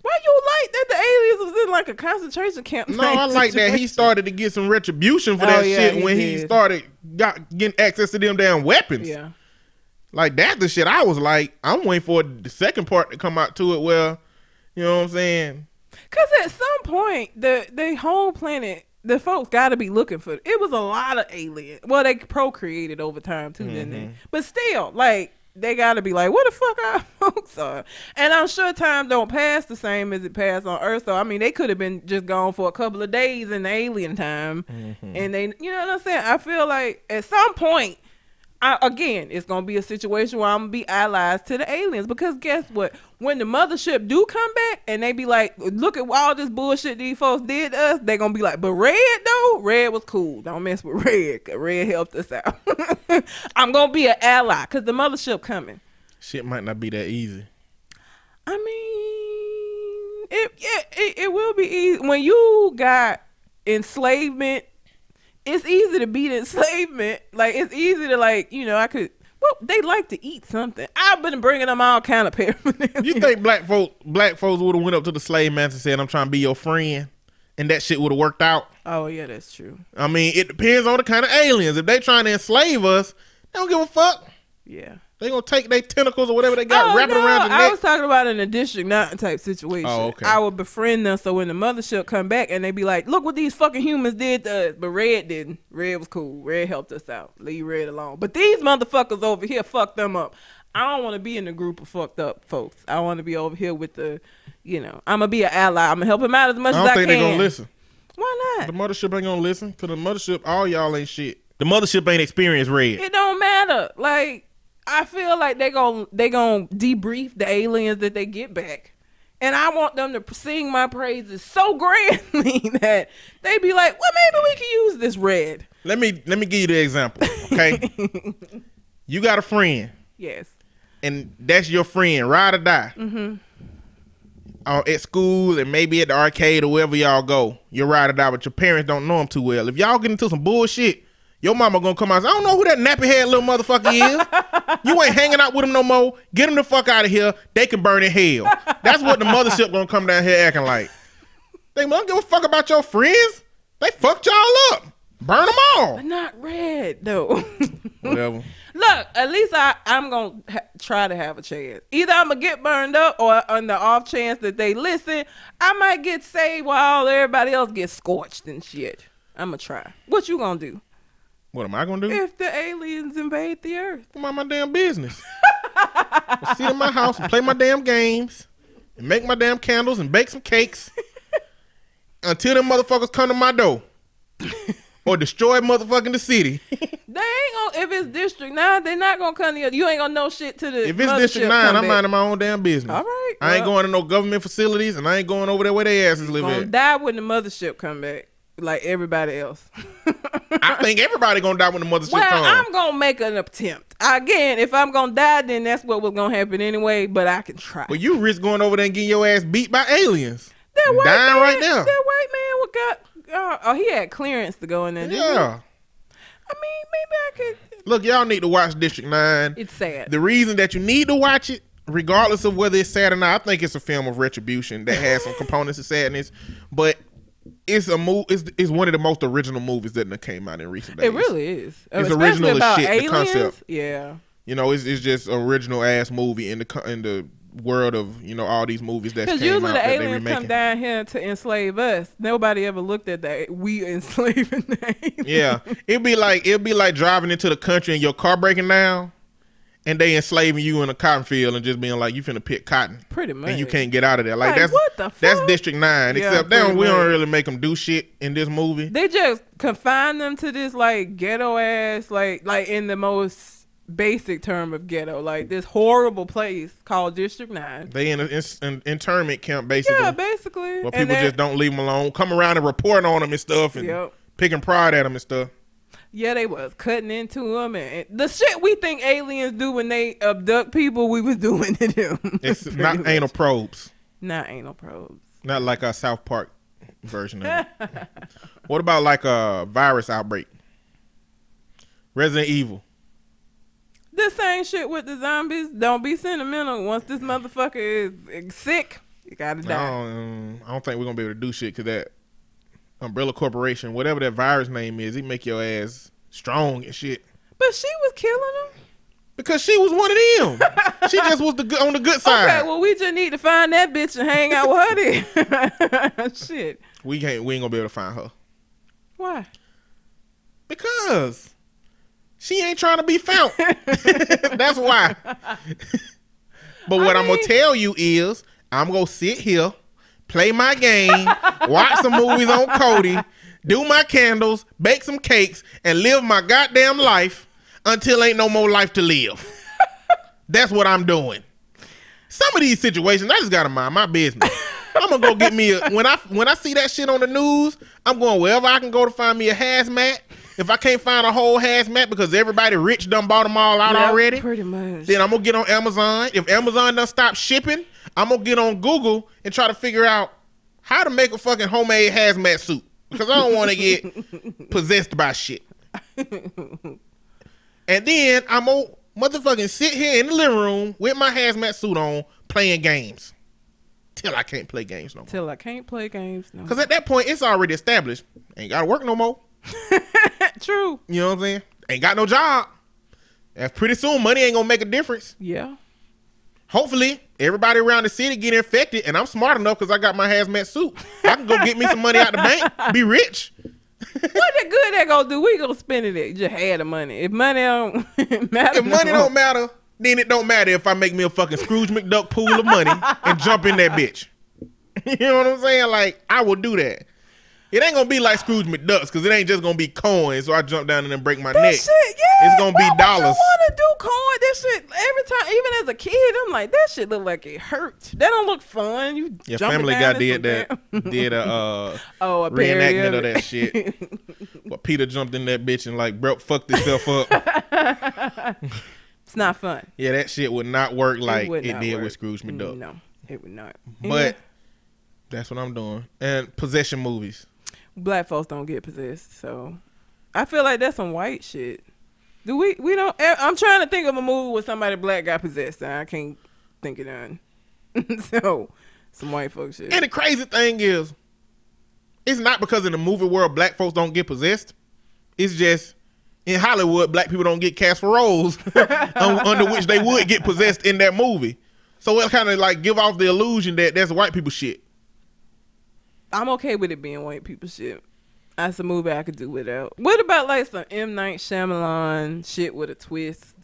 Speaker 2: Why you like that the aliens was in like a concentration camp?
Speaker 3: No, I like that he started to get some retribution for
Speaker 2: Oh,
Speaker 3: that
Speaker 2: yeah,
Speaker 3: shit
Speaker 2: he
Speaker 3: when he started got getting access to them damn weapons.
Speaker 2: Yeah.
Speaker 3: Like that's the shit I was like, I'm waiting for the second part to come out to it where, you know what I'm saying?
Speaker 2: Cause at some point, the the whole planet, the folks got to be looking for. It was a lot of aliens. Well, they procreated over time too, didn't
Speaker 3: Mm-hmm.
Speaker 2: they? But still, like they got to be like, what the fuck our folks are? And I'm sure time don't pass the same as it passed on Earth. So I mean, they could have been just gone for a couple of days in the alien time,
Speaker 3: Mm-hmm.
Speaker 2: and they, you know what I'm saying? I feel like at some point. I, again, it's gonna be a situation where I'm gonna be allies to the aliens because guess what? When the mothership do come back and they be like, "Look at all this bullshit these folks did to us," they gonna be like, "But Red though, Red was cool. Don't mess with Red. 'cause Red helped us out." I'm gonna be an ally because the mothership coming.
Speaker 3: Shit might not be that easy.
Speaker 2: I mean, it yeah, it, it will be easy when you got enslavement. It's easy to beat enslavement. Like it's easy to like you know I could. Well, they like to eat something. I've been bringing them all kind of paraphernalia.
Speaker 3: You think black folk black folks would have went up to the slave master and said, I'm trying to be your friend? And that shit would have worked out.
Speaker 2: Oh yeah, that's true.
Speaker 3: I mean, it depends on the kind of aliens. If they trying to enslave us, they don't give a fuck.
Speaker 2: Yeah.
Speaker 3: They gonna take their tentacles or whatever they got,
Speaker 2: oh,
Speaker 3: wrap it
Speaker 2: no,
Speaker 3: around your
Speaker 2: I
Speaker 3: neck.
Speaker 2: was talking about in a district nine type situation.
Speaker 3: Oh, okay.
Speaker 2: I would befriend them so when the mothership come back and they be like, "Look what these fucking humans did to us," but Red didn't. Red was cool. Red helped us out. Leave Red alone. But these motherfuckers over here fucked them up. I don't want to be in the group of fucked up folks. I want to be over here with the, you know, I'm gonna be an ally. I'm gonna help him out as much
Speaker 3: I
Speaker 2: as
Speaker 3: don't
Speaker 2: I
Speaker 3: think
Speaker 2: can.
Speaker 3: they gonna listen.
Speaker 2: Why not?
Speaker 3: The mothership ain't gonna listen because the mothership, all y'all ain't shit. The mothership ain't experienced red.
Speaker 2: It don't matter. Like I feel like they gon' they gon' debrief the aliens that they get back. And I want them to sing my praises so grandly that they be like, well, maybe we can use this red.
Speaker 3: Let me let me give you the example. Okay, you got a friend,
Speaker 2: Yes.
Speaker 3: and that's your friend, ride or die. Mm-hmm. Uh, at school and maybe at the arcade or wherever y'all go, you ride or die, but your parents don't know him too well. If y'all get into some bullshit, your mama gonna come out I don't know who that nappy head little motherfucker is. you ain't hanging out with him no more. Get him the fuck out of here. They can burn in hell. That's what the mothership gonna come down here acting like. They don't give a fuck about your friends. They fucked y'all up. Burn them all.
Speaker 2: But not red though.
Speaker 3: Whatever.
Speaker 2: Look, at least I I'm gonna ha- try to have a chance. Either I'm gonna get burned up, or on the off chance that they listen, I might get saved while everybody else gets scorched and shit. I'm gonna try. What you gonna do
Speaker 3: What am I gonna do?
Speaker 2: if the aliens invade the earth?
Speaker 3: Mind my damn business. I'll sit in my house and play my damn games and make my damn candles and bake some cakes until them motherfuckers come to my door or destroy motherfucking the city.
Speaker 2: They ain't gonna if it's District Nine, they're not gonna come to you. You ain't gonna know shit to the.
Speaker 3: If it's District
Speaker 2: come
Speaker 3: Nine, I'm minding my own damn business.
Speaker 2: All right,
Speaker 3: I ain't going to no government facilities and I ain't going over there where they asses live
Speaker 2: Gonna
Speaker 3: at.
Speaker 2: die when the mothership come back, like everybody else.
Speaker 3: I think everybody gonna die when the mothership
Speaker 2: well,
Speaker 3: comes.
Speaker 2: I'm gonna make an attempt. Again, if I'm gonna die, then that's what was gonna happen anyway. But I can try.
Speaker 3: But you risk going over there and getting your ass beat by aliens.
Speaker 2: that white
Speaker 3: dying
Speaker 2: man,
Speaker 3: right now.
Speaker 2: That white man what got? Uh, oh, he had clearance to go in there.
Speaker 3: Yeah.
Speaker 2: I mean, maybe I could.
Speaker 3: Look, y'all need to watch District Nine.
Speaker 2: It's sad.
Speaker 3: The reason that you need to watch it, regardless of whether it's sad or not, I think it's a film of retribution that has some components of sadness, but it's a move. It's, it's one of the most original movies that came out in recent days.
Speaker 2: it really is.
Speaker 3: Oh, it's
Speaker 2: Especially
Speaker 3: original as
Speaker 2: about
Speaker 3: shit, the concept.
Speaker 2: Yeah.
Speaker 3: You know, it's, it's just original ass movie in the in the world of you know all these movies that came
Speaker 2: Because usually the aliens come down here to enslave us. Nobody ever looked at that. We enslaving the aliens.
Speaker 3: Yeah, it'd be like it'd be like driving into the country and your car breaking down, and they enslaving you in a cotton field and just being like, "You finna pick cotton."
Speaker 2: Pretty much.
Speaker 3: and you can't get out of there. Like,
Speaker 2: Like,
Speaker 3: that's
Speaker 2: what the
Speaker 3: that's? District Nine.
Speaker 2: Yeah,
Speaker 3: except they don't, we don't really make them do shit in this movie.
Speaker 2: They just confine them to this like ghetto ass, like like in the most basic term of ghetto, like this horrible place called District Nine.
Speaker 3: They in an in, internment camp basically,
Speaker 2: Yeah, basically.
Speaker 3: where people just don't leave them alone. Come around and report on them and stuff, and
Speaker 2: Yep.
Speaker 3: picking pride at them and stuff.
Speaker 2: Yeah, they was cutting into them, and, the shit we think aliens do when they abduct people, we was doing to them.
Speaker 3: It's not
Speaker 2: much.
Speaker 3: anal probes,
Speaker 2: not anal probes.
Speaker 3: not like a South Park version of it. what about like a virus outbreak? Resident Evil.
Speaker 2: The same shit with the zombies. Don't be sentimental. Once this motherfucker is, sick, you gotta die.
Speaker 3: I don't, um, I don't think we're gonna be able to do shit because that Umbrella Corporation, whatever that virus name is, he make your ass strong and shit.
Speaker 2: But she was killing them.
Speaker 3: Because she was one of them. she just was the good, on the good side.
Speaker 2: Okay, well we just need to find that bitch and hang out with her then. shit.
Speaker 3: we can't. We ain't gonna be able to find her
Speaker 2: Why?
Speaker 3: because she ain't trying to be found. That's why. but what
Speaker 2: I
Speaker 3: I'm gonna tell you is, I'm gonna sit here, play my game, watch some movies on Kodi, do my candles, bake some cakes, and live my goddamn life until ain't no more life to live. That's what I'm doing. Some of these situations, I just gotta mind my business. I'm gonna go get me a when I when I see that shit on the news. I'm going wherever I can go to find me a hazmat. If I can't find a whole hazmat because everybody rich done bought them all out
Speaker 2: Yeah,
Speaker 3: already,
Speaker 2: Pretty much.
Speaker 3: then I'm gonna get on Amazon. If Amazon done stop shipping, I'm gonna get on Google and try to figure out how to make a fucking homemade hazmat suit because I don't want to get possessed by shit. And then I'm gonna motherfucking sit here in the living room with my hazmat suit on, playing games till I can't play games no more.
Speaker 2: Till I can't play games. No.
Speaker 3: Because at that point, it's already established. Ain't gotta work no more.
Speaker 2: True.
Speaker 3: You know what I'm saying? Ain't got no job. And pretty soon, money ain't gonna make a difference.
Speaker 2: Yeah.
Speaker 3: Hopefully, everybody around the city get infected, and I'm smart enough because I got my hazmat suit. I can go get me some money out the bank, be rich.
Speaker 2: what the good that gonna do? We gonna spend it. Just had the money. If money don't matter,
Speaker 3: If money don't matter, then it don't matter if I make me a fucking Scrooge McDuck pool of money and jump in that bitch. You know what I'm saying? Like I will do that. It ain't gonna be like Scrooge McDucks because it ain't just gonna be coins. So I jump down and then break my
Speaker 2: That
Speaker 3: neck.
Speaker 2: shit, yeah.
Speaker 3: It's gonna be
Speaker 2: why would
Speaker 3: dollars.
Speaker 2: Want to do coin? That shit every time, even as a kid, I'm like, that shit look like it hurts. That don't look fun. You
Speaker 3: Your Family Guy did that. did a uh,
Speaker 2: oh, a
Speaker 3: reenactment of that shit. But Peter jumped in that bitch and like bro fucked himself up.
Speaker 2: It's not fun.
Speaker 3: Yeah, that shit would not work like it,
Speaker 2: not
Speaker 3: did
Speaker 2: work.
Speaker 3: with Scrooge McDuck.
Speaker 2: No, it would not.
Speaker 3: But that's what I'm doing. And possession movies.
Speaker 2: Black folks don't get possessed, so I feel like that's some white shit. Do we? We don't. eh, I'm trying to think of a movie where somebody black got possessed, and I can't think of none. so, some white folks shit.
Speaker 3: And the crazy thing is, it's not because in the movie world black folks don't get possessed. It's just in Hollywood, black people don't get cast for roles under which they would get possessed in that movie. So it kind of like give off the illusion that that's white people shit.
Speaker 2: I'm okay with it being white people shit. That's a movie I could do without. What about like some M Night Shyamalan shit with a twist?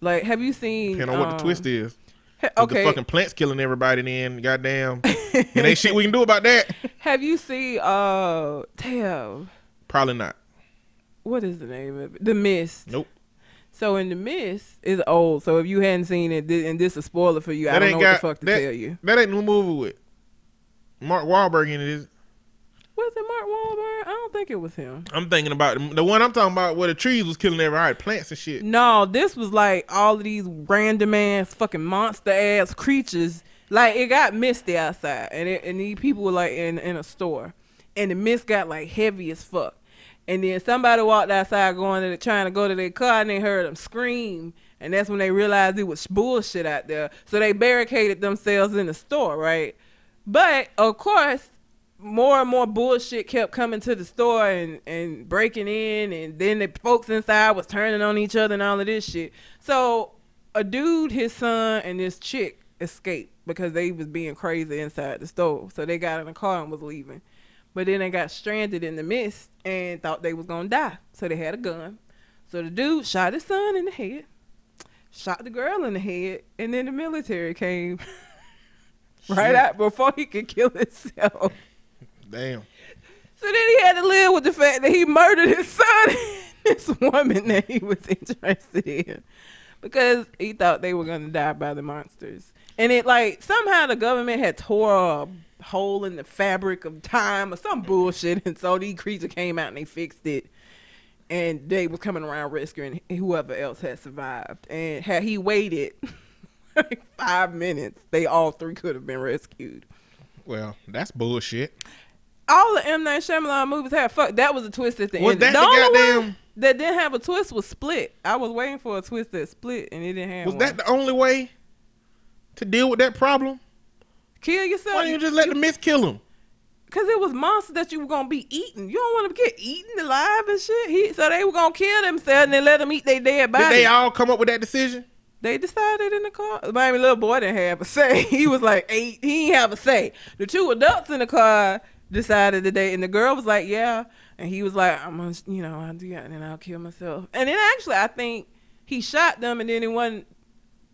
Speaker 2: Like, have you seen?
Speaker 3: Depending on what the
Speaker 2: um,
Speaker 3: twist is. If The fucking plants killing everybody. Then goddamn, and ain't shit we can do about that.
Speaker 2: have you seen? Uh, damn.
Speaker 3: Probably not.
Speaker 2: What is the name of it? The Mist.
Speaker 3: Nope.
Speaker 2: So in the Mist is old. So if you hadn't seen it, and this is a spoiler for you, I don't know what the fuck to
Speaker 3: that,
Speaker 2: tell you.
Speaker 3: That ain't no movie with Mark Wahlberg in it. Is
Speaker 2: Was it Mark Wahlberg? I don't think it was him.
Speaker 3: I'm thinking about the- the one I'm talking about where the trees was killing everybody, plants and shit.
Speaker 2: No, this was like all of these random ass fucking monster ass creatures. Like it got misty outside, and it, and these people were like in in a store, and the mist got like heavy as fuck. And then somebody walked outside going to the, trying to go to their car, and they heard them scream, and that's when they realized it was bullshit out there. So they barricaded themselves in the store, right? But of course, more and more bullshit kept coming to the store and, and breaking in and then the folks inside was turning on each other and all of this shit. So a dude, his son, and this chick escaped because they was being crazy inside the store. So they got in a car and was leaving. But then they got stranded in the mist and thought they was gonna die. So they had a gun. So the dude shot his son in the head, shot the girl in the head, and then the military came right out before he could kill himself.
Speaker 3: Damn.
Speaker 2: So then he had to live with the fact that he murdered his son this woman that he was interested in. because he thought they were gonna die by the monsters. And it like somehow the government had tore a hole in the fabric of time or some bullshit, and so these creatures came out and they fixed it. And they was coming around rescuing whoever else had survived. And had he waited like five minutes, they all three could have been rescued.
Speaker 3: Well, that's bullshit.
Speaker 2: All the M Night Shyamalan movies had fuck. That was a twist at the
Speaker 3: Was
Speaker 2: end.
Speaker 3: that the
Speaker 2: only one
Speaker 3: goddamn-
Speaker 2: that didn't have a twist was Split. I was waiting for a twist that split, and it didn't have.
Speaker 3: Was
Speaker 2: one.
Speaker 3: that the only way to deal with that problem?
Speaker 2: kill yourself?
Speaker 3: Why didn't you just let the myth kill him?
Speaker 2: Because it was monsters that you were gonna be eating. You don't want to get eaten alive and shit. He, so they were gonna kill themselves and then let them eat their dead body.
Speaker 3: Did they all come up with that decision?
Speaker 2: They decided in the car. Miami little boy didn't have a say. He was like eight. He didn't have a say. The two adults in the car decided the today, and the girl was like, "Yeah," and he was like, "I'm gonna, you know, I'll do that, and then I'll kill myself." And then actually, I think he shot them, and then it wasn't.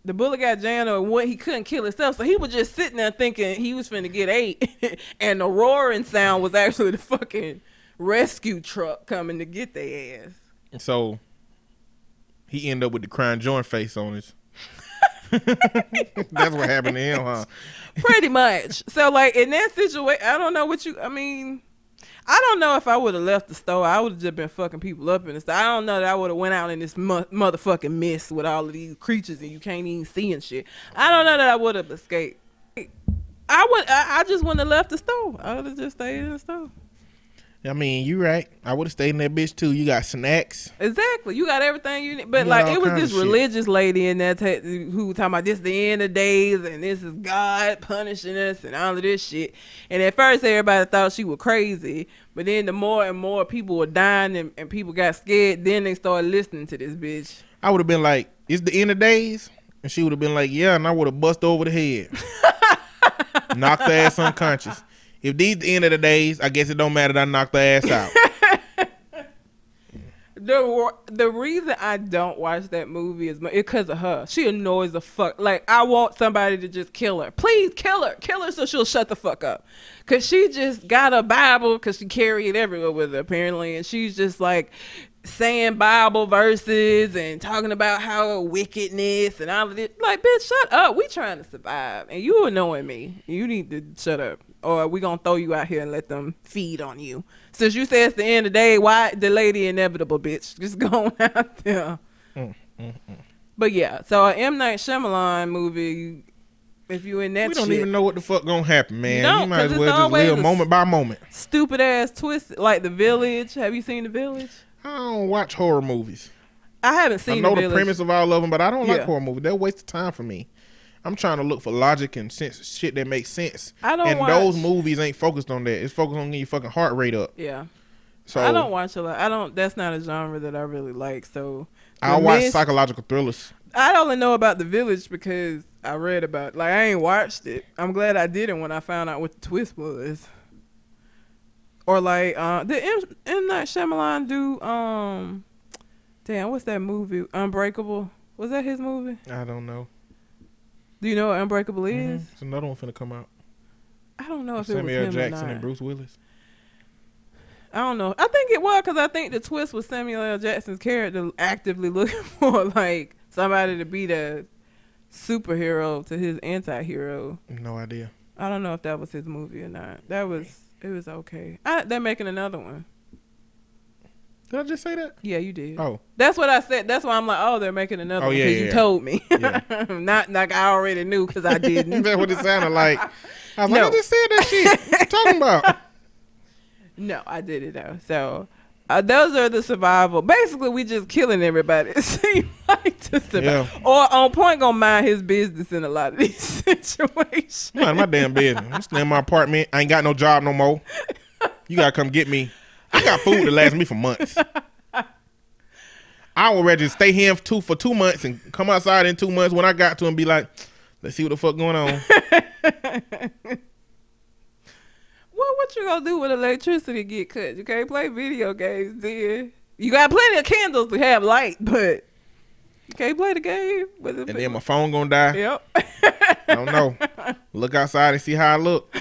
Speaker 2: The bullet got jammed, or what? He couldn't kill himself, so he was just sitting there thinking he was finna get ate, and the roaring sound was actually the fucking rescue truck coming to get their ass.
Speaker 3: So he ended up with the crying joint face on his. That's what happened to him, huh?
Speaker 2: Pretty much. So like in that situation, I don't know what you. I mean, I don't know if I would have left the store. I would have just been fucking people up in the store. I don't know that I would have went out in this mo- motherfucking mess with all of these creatures and you can't even see and shit. I don't know that I would have escaped. I would. I, I just wouldn't have left the store. I would have just stayed in the store.
Speaker 3: I mean, you right. I would have stayed in that bitch too. You got snacks.
Speaker 2: Exactly. You got everything you need. But
Speaker 3: You
Speaker 2: like it was this
Speaker 3: of shit.
Speaker 2: religious lady in that ta- who talking about this the end of days and this is God punishing us and all of this shit. And at first everybody thought she was crazy. But then the more and more people were dying and, and people got scared, then they started listening to this bitch.
Speaker 3: I would have been like, "It's the end of days," and she would have been like, "Yeah," and I would have bust over the head, knocked the ass unconscious. If these the end of the days, I guess it don't matter that I knocked the ass out.
Speaker 2: The the reason I don't watch that movie is because of her. She annoys the fuck. Like I want somebody to just kill her. Please kill her. Kill her so she'll shut the fuck up. Cause she just got a Bible because she carry it everywhere with her apparently, and she's just like saying Bible verses and talking about how wickedness and all of this. Like bitch, shut up. We trying to survive, and you annoying me. You need to shut up, or we gonna throw you out here and let them feed on you. Since you say it's the end of the day, why delay the inevitable, bitch? Just go on out there.
Speaker 3: Mm,
Speaker 2: But yeah, so a M Night Shyamalan movie. If you in that
Speaker 3: we don't
Speaker 2: shit,
Speaker 3: even know what the fuck gonna happen, man.
Speaker 2: No,
Speaker 3: you might as
Speaker 2: it's
Speaker 3: well just
Speaker 2: always
Speaker 3: live moment by moment.
Speaker 2: stupid ass twist like The Village. Have you seen The Village?
Speaker 3: I don't watch horror movies.
Speaker 2: I haven't seen.
Speaker 3: I know
Speaker 2: The
Speaker 3: the premise of all of them, but I don't like horror movies. They're a waste of time for me. I'm trying to look for logic and sense shit that makes sense.
Speaker 2: I don't
Speaker 3: and
Speaker 2: watch-
Speaker 3: those movies ain't focused on that. It's focused on getting your fucking heart rate up.
Speaker 2: Yeah,
Speaker 3: So
Speaker 2: I don't watch a lot. I don't. That's not a genre that I really like. So
Speaker 3: I'll watch psychological thrillers.
Speaker 2: I only know about The Village because I read about. it. Like I ain't watched it. I'm glad I didn't when I found out what the twist was. Or like, uh, did M, M Night Shyamalan do? Um, damn, what's that movie? Unbreakable. Was that his movie?
Speaker 3: I don't know.
Speaker 2: Do you know what Unbreakable is?
Speaker 3: Mhm. It's another one finna come out.
Speaker 2: I don't know if it was
Speaker 3: Samuel
Speaker 2: him
Speaker 3: Jackson
Speaker 2: or not.
Speaker 3: and Bruce Willis.
Speaker 2: I don't know. I think it was because I think the twist was Samuel L. Jackson's character actively looking for like somebody to be the superhero to his anti-hero.
Speaker 3: No idea.
Speaker 2: I don't know if that was his movie or not. That was it was okay. I, they're making another one.
Speaker 3: Did I just say that?
Speaker 2: Yeah, you did.
Speaker 3: Oh,
Speaker 2: That's what I said. That's why I'm like, oh, they're making another
Speaker 3: Oh,
Speaker 2: one
Speaker 3: yeah,
Speaker 2: because
Speaker 3: yeah,
Speaker 2: you
Speaker 3: yeah.
Speaker 2: told me.
Speaker 3: Yeah.
Speaker 2: not like I already knew because I didn't.
Speaker 3: that's what it sounded like. I was like,
Speaker 2: No.
Speaker 3: I just said that shit. What you talking about?
Speaker 2: No, I did it though. So uh, those are the survival. Basically, we just killing everybody. It seems like to survive.
Speaker 3: Yeah.
Speaker 2: Or on point gonna mind his business in a lot of these situations.
Speaker 3: Mind my damn business. I'm staying in my apartment. I ain't got no job no more. You gotta come get me. I got food that lasts me for months. I would rather stay here for two for two months and come outside in two months when I got to and be like, let's see what the fuck going on.
Speaker 2: Well, what you gonna do when electricity get cut? You can't play video games, then. You got plenty of candles to have light, but you can't play the game. With
Speaker 3: And then my phone gonna die.
Speaker 2: yep.
Speaker 3: I don't know. Look outside and see how I look.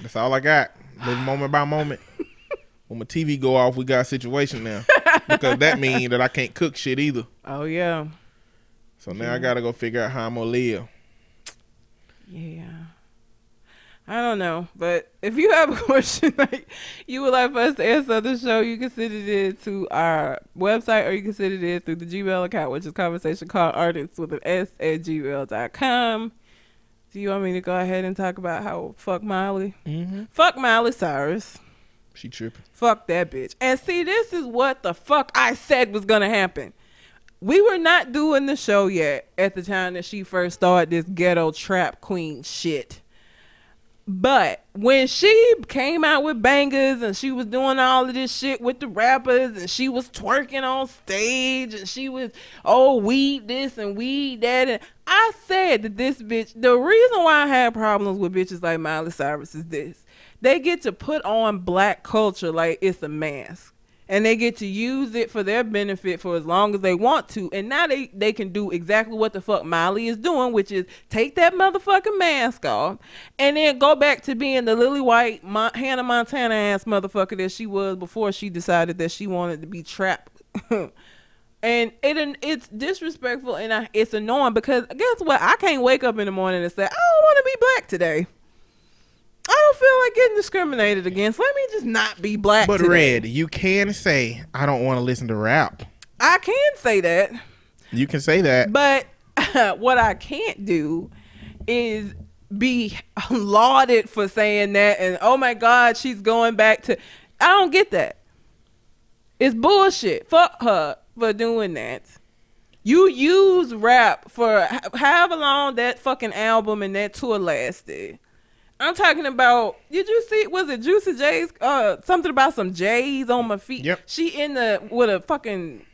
Speaker 3: That's all I got. Live moment by moment. When my TV go off, we got a situation now. because that means that I can't cook shit either.
Speaker 2: Oh yeah,
Speaker 3: So now I gotta go figure out how I'm gonna live.
Speaker 2: yeah. I don't know, but if you have a question like you would like for us to answer on the show, you can send it in to our website or you can send it in through the Gmail account, which is conversation called artists with an S at gmail.com. Do you want me to go ahead and talk about how fuck Miley?
Speaker 3: Mm-hmm.
Speaker 2: Fuck Miley Cyrus.
Speaker 3: She tripping.
Speaker 2: Fuck that bitch. And see, this is what the fuck I said was gonna happen. We were not doing the show yet at the time that she first started this ghetto trap queen shit. But when she came out with Bangerz and she was doing all of this shit with the rappers and she was twerking on stage and she was oh weed this and weed that and I said that this bitch the reason why I had problems with bitches like Miley Cyrus is this. They get to put on black culture like it's a mask and they get to use it for their benefit for as long as they want to. And now they, they can do exactly what the fuck Miley is doing, which is take that motherfucking mask off and then go back to being the lily white Mon- Hannah Montana ass motherfucker that she was before she decided that she wanted to be trapped. and it it's disrespectful and I, it's annoying because guess what? I can't wake up in the morning and say I don't want to be black today. I don't feel like getting discriminated against. Let me just not be black.
Speaker 3: But
Speaker 2: today.
Speaker 3: Red, you can say I don't want to listen to rap.
Speaker 2: I can say that,
Speaker 3: You can say that.
Speaker 2: but what I can't do is be lauded for saying that and oh my god, she's going back to I don't get that. It's bullshit. Fuck her for doing that. You use rap for however long that fucking album and that tour lasted. I'm talking about. Did you see? Was it Juicy J's? Uh, something about some J's on my feet.
Speaker 3: Yep.
Speaker 2: She in the with a fucking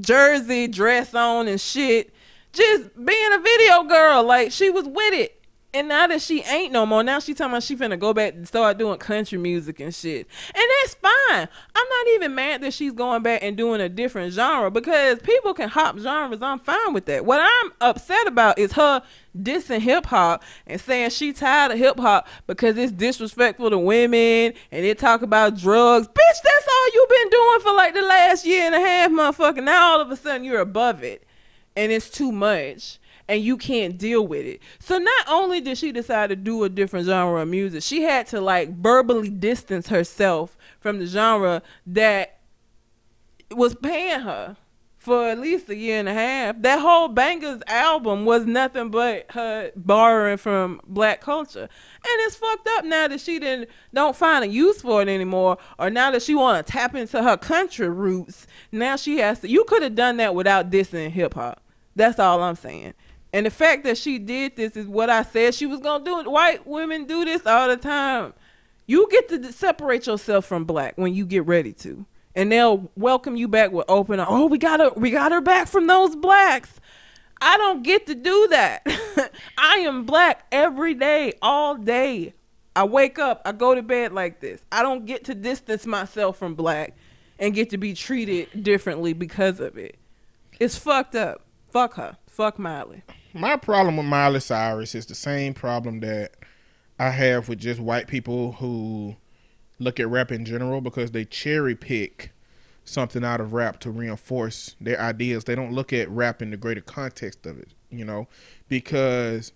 Speaker 2: jersey dress on and shit, just being a video girl. Like she was with it. And now that she ain't no more, now she talking about she finna go back and start doing country music and shit. And that's fine. I'm not even mad that she's going back and doing a different genre because people can hop genres. I'm fine with that. What I'm upset about is her dissing hip hop and saying she tired of hip hop because it's disrespectful to women and it talk about drugs. Bitch, that's all you've been doing for like the last year and a half, motherfucker. Now all of a sudden you're above it and it's too much and you can't deal with it. So not only did she decide to do a different genre of music, she had to like verbally distance herself from the genre that was paying her for at least a year and a half. That whole Bangerz album was nothing but her borrowing from black culture. And it's fucked up now that she didn't don't find a use for it anymore or now that she want to tap into her country roots. Now she has to you could have done that without dissing hip hop. That's all I'm saying. And the fact that she did this is what I said she was gonna do. White women do this all the time. You get to separate yourself from black when you get ready to, and they'll welcome you back with open. Oh, we got her, we got her back from those blacks. I don't get to do that. I am black every day, all day. I wake up, I go to bed like this. I don't get to distance myself from black and get to be treated differently because of it. It's fucked up. Fuck her. Fuck Miley.
Speaker 3: My problem with Miley Cyrus is the same problem that I have with just white people who look at rap in general because they cherry pick something out of rap to reinforce their ideas. They don't look at rap in the greater context of it, you know, because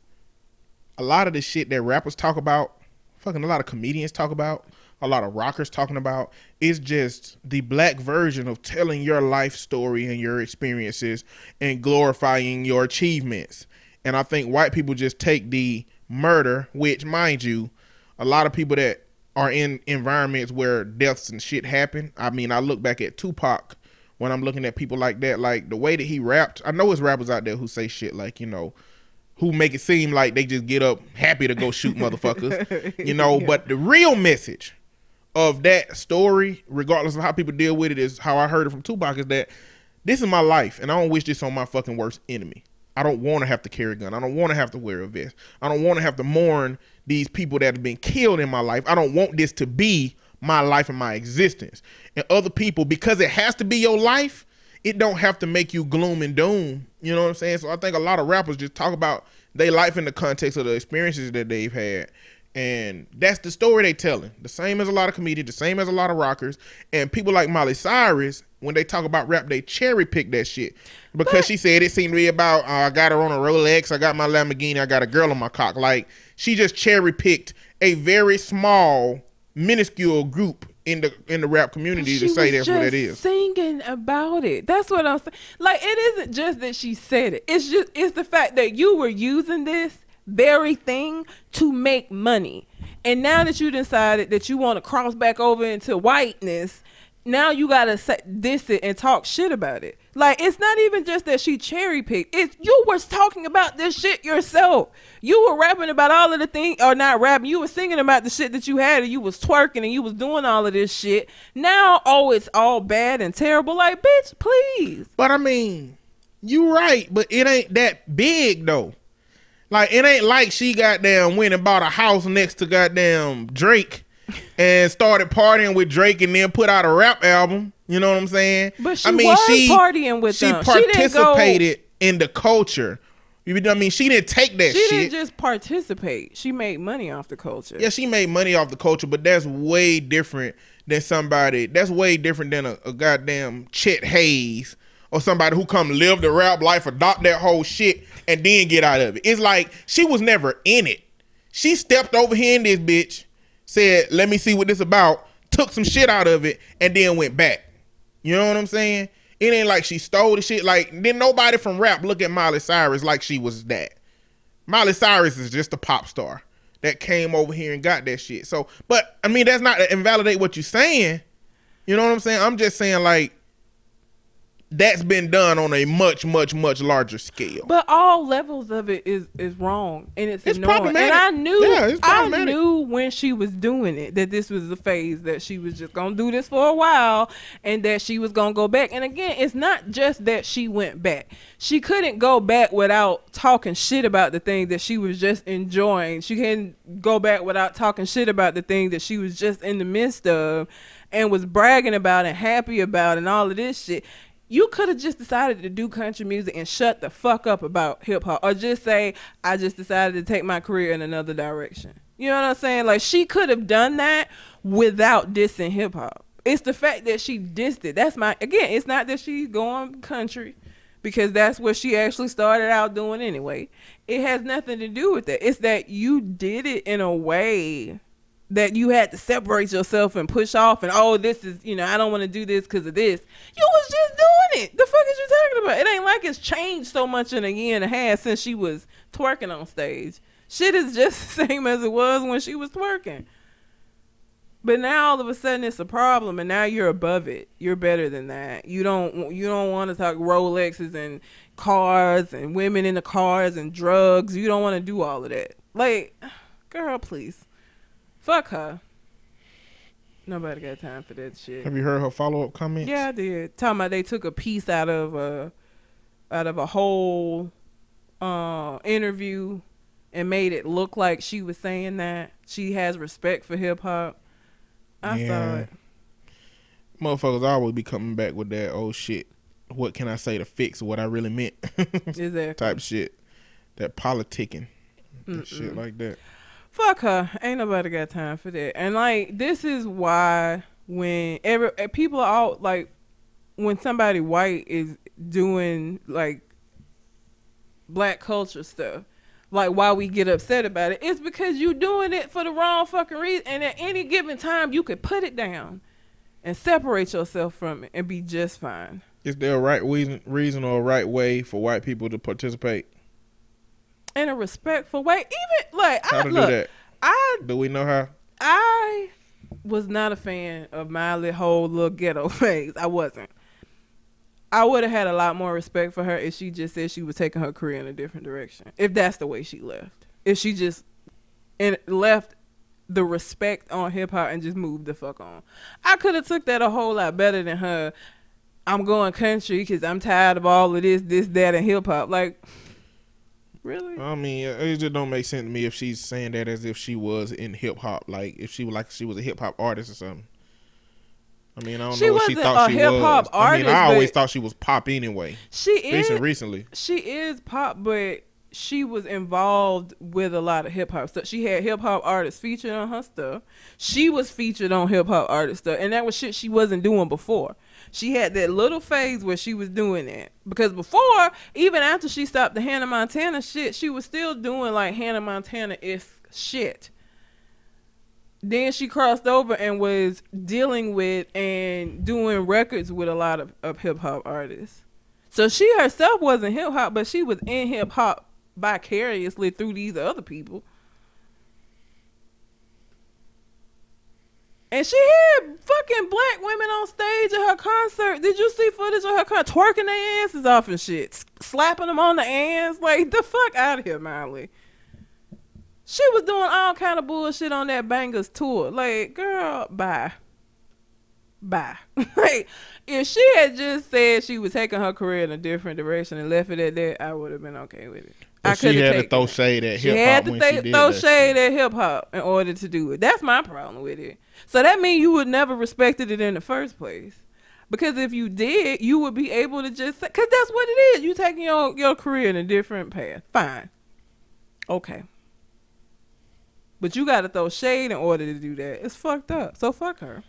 Speaker 3: a lot of the shit that rappers talk about, fucking a lot of comedians talk about, a lot of rockers talking about, is just the black version of telling your life story and your experiences and glorifying your achievements. And I think white people just take the murder, which, mind you, a lot of people that are in environments where deaths and shit happen. I mean, I look back at Tupac when I'm looking at people like that, like the way that he rapped. I know there's rappers out there who say shit like, you know, who make it seem like they just get up happy to go shoot motherfuckers, you know. But the real message of that story, regardless of how people deal with it, is how I heard it from Tupac is that this is my life, and I don't wish this on my fucking worst enemy. I don't want to have to carry a gun. I don't want to have to wear a vest. I don't want to have to mourn these people that have been killed in my life. I don't want this to be my life and my existence. And other people, because it has to be your life, it don't have to make you gloom and doom. You know what I'm saying? So I think a lot of rappers just talk about their life in the context of the experiences that they've had. And that's the story they're telling. The same as a lot of comedians, the same as a lot of rockers. And people like Miley Cyrus when they talk about rap, they cherry pick that shit because she said it seemed to be about uh, I got her on a Rolex, I got my Lamborghini, I got a girl on my cock. Like she just cherry picked a very small, minuscule group in the in the rap community to say that's what it is.
Speaker 2: Singing about it. That's what I'm saying. Like it isn't just that she said it. It's just it's the fact that you were using this very thing to make money. And now that you decided that you want to cross back over into whiteness, now you gotta diss it and talk shit about it. Like it's not even just that she cherry picked. It's you was talking about this shit yourself. You were rapping about all of the things, or not rapping. You were singing about the shit that you had, and you was twerking, and you was doing all of this shit. Now, oh, it's all bad and terrible. Like, bitch, please.
Speaker 3: But I mean, you right, but it ain't that big though. Like it ain't like she goddamn went and bought a house next to goddamn Drake and started partying with Drake and then put out a rap album. You know what I'm saying?
Speaker 2: But she
Speaker 3: I mean,
Speaker 2: was
Speaker 3: she
Speaker 2: partying with
Speaker 3: she
Speaker 2: them. She
Speaker 3: participated in the culture. You know what I mean? She didn't take that
Speaker 2: She
Speaker 3: shit.
Speaker 2: didn't just participate. She made money off the culture.
Speaker 3: Yeah, she made money off the culture, but that's way different than somebody. That's way different than a, a goddamn Chet Haze or somebody who come live the rap life, adopt that whole shit, and then get out of it. It's like she was never in it. She stepped over here in this bitch, said, "Let me see what this about," took some shit out of it, and then went back. You know what I'm saying? It ain't like she stole the shit. Like, then nobody from rap look at Miley Cyrus like she was that. Miley Cyrus is just a pop star that came over here and got that shit. So, but I mean, that's not to invalidate what you're saying. You know what I'm saying? I'm just saying like that's been done on a much, much, much larger scale.
Speaker 2: But all levels of it is is wrong, and it's,
Speaker 3: It's
Speaker 2: annoying. And. I knew,
Speaker 3: Yeah,
Speaker 2: I knew when she was doing it that this was the phase that she was just gonna do this for a while, and that she was gonna go back. And again, it's not just that she went back; she couldn't go back without talking shit about the thing that she was just enjoying. She couldn't go back without talking shit about the thing that she was just in the midst of, and was bragging about and happy about, and all of this shit you could have just decided to do country music and shut the fuck up about hip hop or just say I just decided to take my career in another direction. You know what I'm saying? Like she could have done that without dissing hip hop. It's the fact that she dissed it. That's my again, it's not that she's going country because that's what she actually started out doing anyway. It has nothing to do with that. It's that you did it in a way that you had to separate yourself and push off and oh this is you know I don't want to do this because of this. You was just doing it. The fuck is you talking about? It ain't like it's changed so much in a year and a half since she was twerking on stage. Shit is just the same as it was when she was twerking. But now all of a sudden it's a problem, and now you're above it. You're better than that. You don't you don't want to talk Rolexes and cars and women in the cars and drugs. You don't want to do all of that. Like, girl, please, fuck her. Nobody got time for that shit.
Speaker 3: Have you heard her follow up comments?
Speaker 2: Yeah, I did. Talking about they took a piece out of a out of a whole uh, interview and made it look like she was saying that she has respect for hip hop. I saw
Speaker 3: Yeah.
Speaker 2: it.
Speaker 3: Motherfuckers always be coming back with that old shit. What can I say to fix what I really meant?
Speaker 2: Exactly.
Speaker 3: Type shit. That politicking. That shit like that.
Speaker 2: Fuck her. Ain't nobody got time for that. And like this is why when every eh, people are all like when somebody white is doing like black culture stuff, like why we get upset about it, it's because you doing it for the wrong fucking reason. And at any given time you could put it down and separate yourself from it and be just fine.
Speaker 3: Is there a right reason, reason or a right way for white people to participate?
Speaker 2: In a respectful way. Even like
Speaker 3: How
Speaker 2: I
Speaker 3: to
Speaker 2: look,
Speaker 3: do that?
Speaker 2: I
Speaker 3: Do we know how?
Speaker 2: I was not a fan of Miley whole little ghetto phase. I wasn't. I would have had a lot more respect for her if she just said she was taking her career in a different direction. If that's the way she left. If she just and left the respect on hip hop and just moved the fuck on. I could have took that a whole lot better than her. I'm going country because I'm tired of all of this, this, that, and hip hop. Like, really?
Speaker 3: I mean, it just don't make sense to me if she's saying that as if she was in hip hop, like if she was like she was a hip hop artist or something. I mean, I don't
Speaker 2: She
Speaker 3: know what she thought she was. I mean, I always thought she was pop anyway.
Speaker 2: She is
Speaker 3: Recent, recently,
Speaker 2: she is pop, but she was involved with a lot of hip hop stuff. She had hip hop artists featured on her stuff. She was featured on hip hop artist stuff, and that was shit she wasn't doing before. She had that little phase where she was doing that because before, even after she stopped the Hannah Montana shit, she was still doing like Hannah Montana is shit. Then she crossed over and was dealing with and doing records with a lot of, of hip hop artists. So she herself wasn't hip hop, but she was in hip hop vicariously through these other people. And she had fucking black women on stage at her concert. Did you see footage of her kind of twerking their asses off and shit, s- slapping them on the ass? Like the fuck out of here, Miley. She was doing all kind of bullshit on that Bangerz tour. Like, girl, bye, bye. like, if she had just said she was taking her career in a different direction and left it at that, I would have been okay with it. I
Speaker 3: she had to throw shade at
Speaker 2: She
Speaker 3: hip
Speaker 2: had
Speaker 3: hop
Speaker 2: to
Speaker 3: when
Speaker 2: th-
Speaker 3: she
Speaker 2: throw shade at hip hop in order to do it. That's my problem with it. So that means you would never respected it in the first place. Because if you did, you would be able to just because that's what it is. You taking your, your career in a different path. Fine. Okay. But you got to throw shade in order to do that. It's fucked up. So fuck her.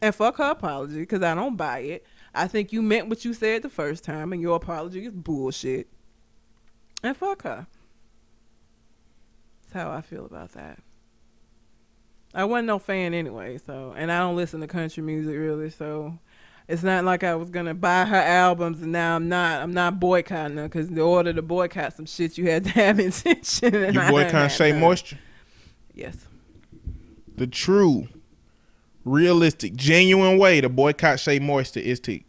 Speaker 2: And fuck her apology because I don't buy it. I think you meant what you said the first time and your apology is bullshit. And fuck her. That's how I feel about that. I wasn't no fan anyway, so and I don't listen to country music really, so it's not like I was gonna buy her albums and now I'm not. I'm not boycotting her because in order to boycott some shit, you had to have intention. And
Speaker 3: You
Speaker 2: I
Speaker 3: boycott Shea
Speaker 2: none.
Speaker 3: Moisture.
Speaker 2: Yes.
Speaker 3: The true, realistic, genuine way to boycott Shea Moisture is to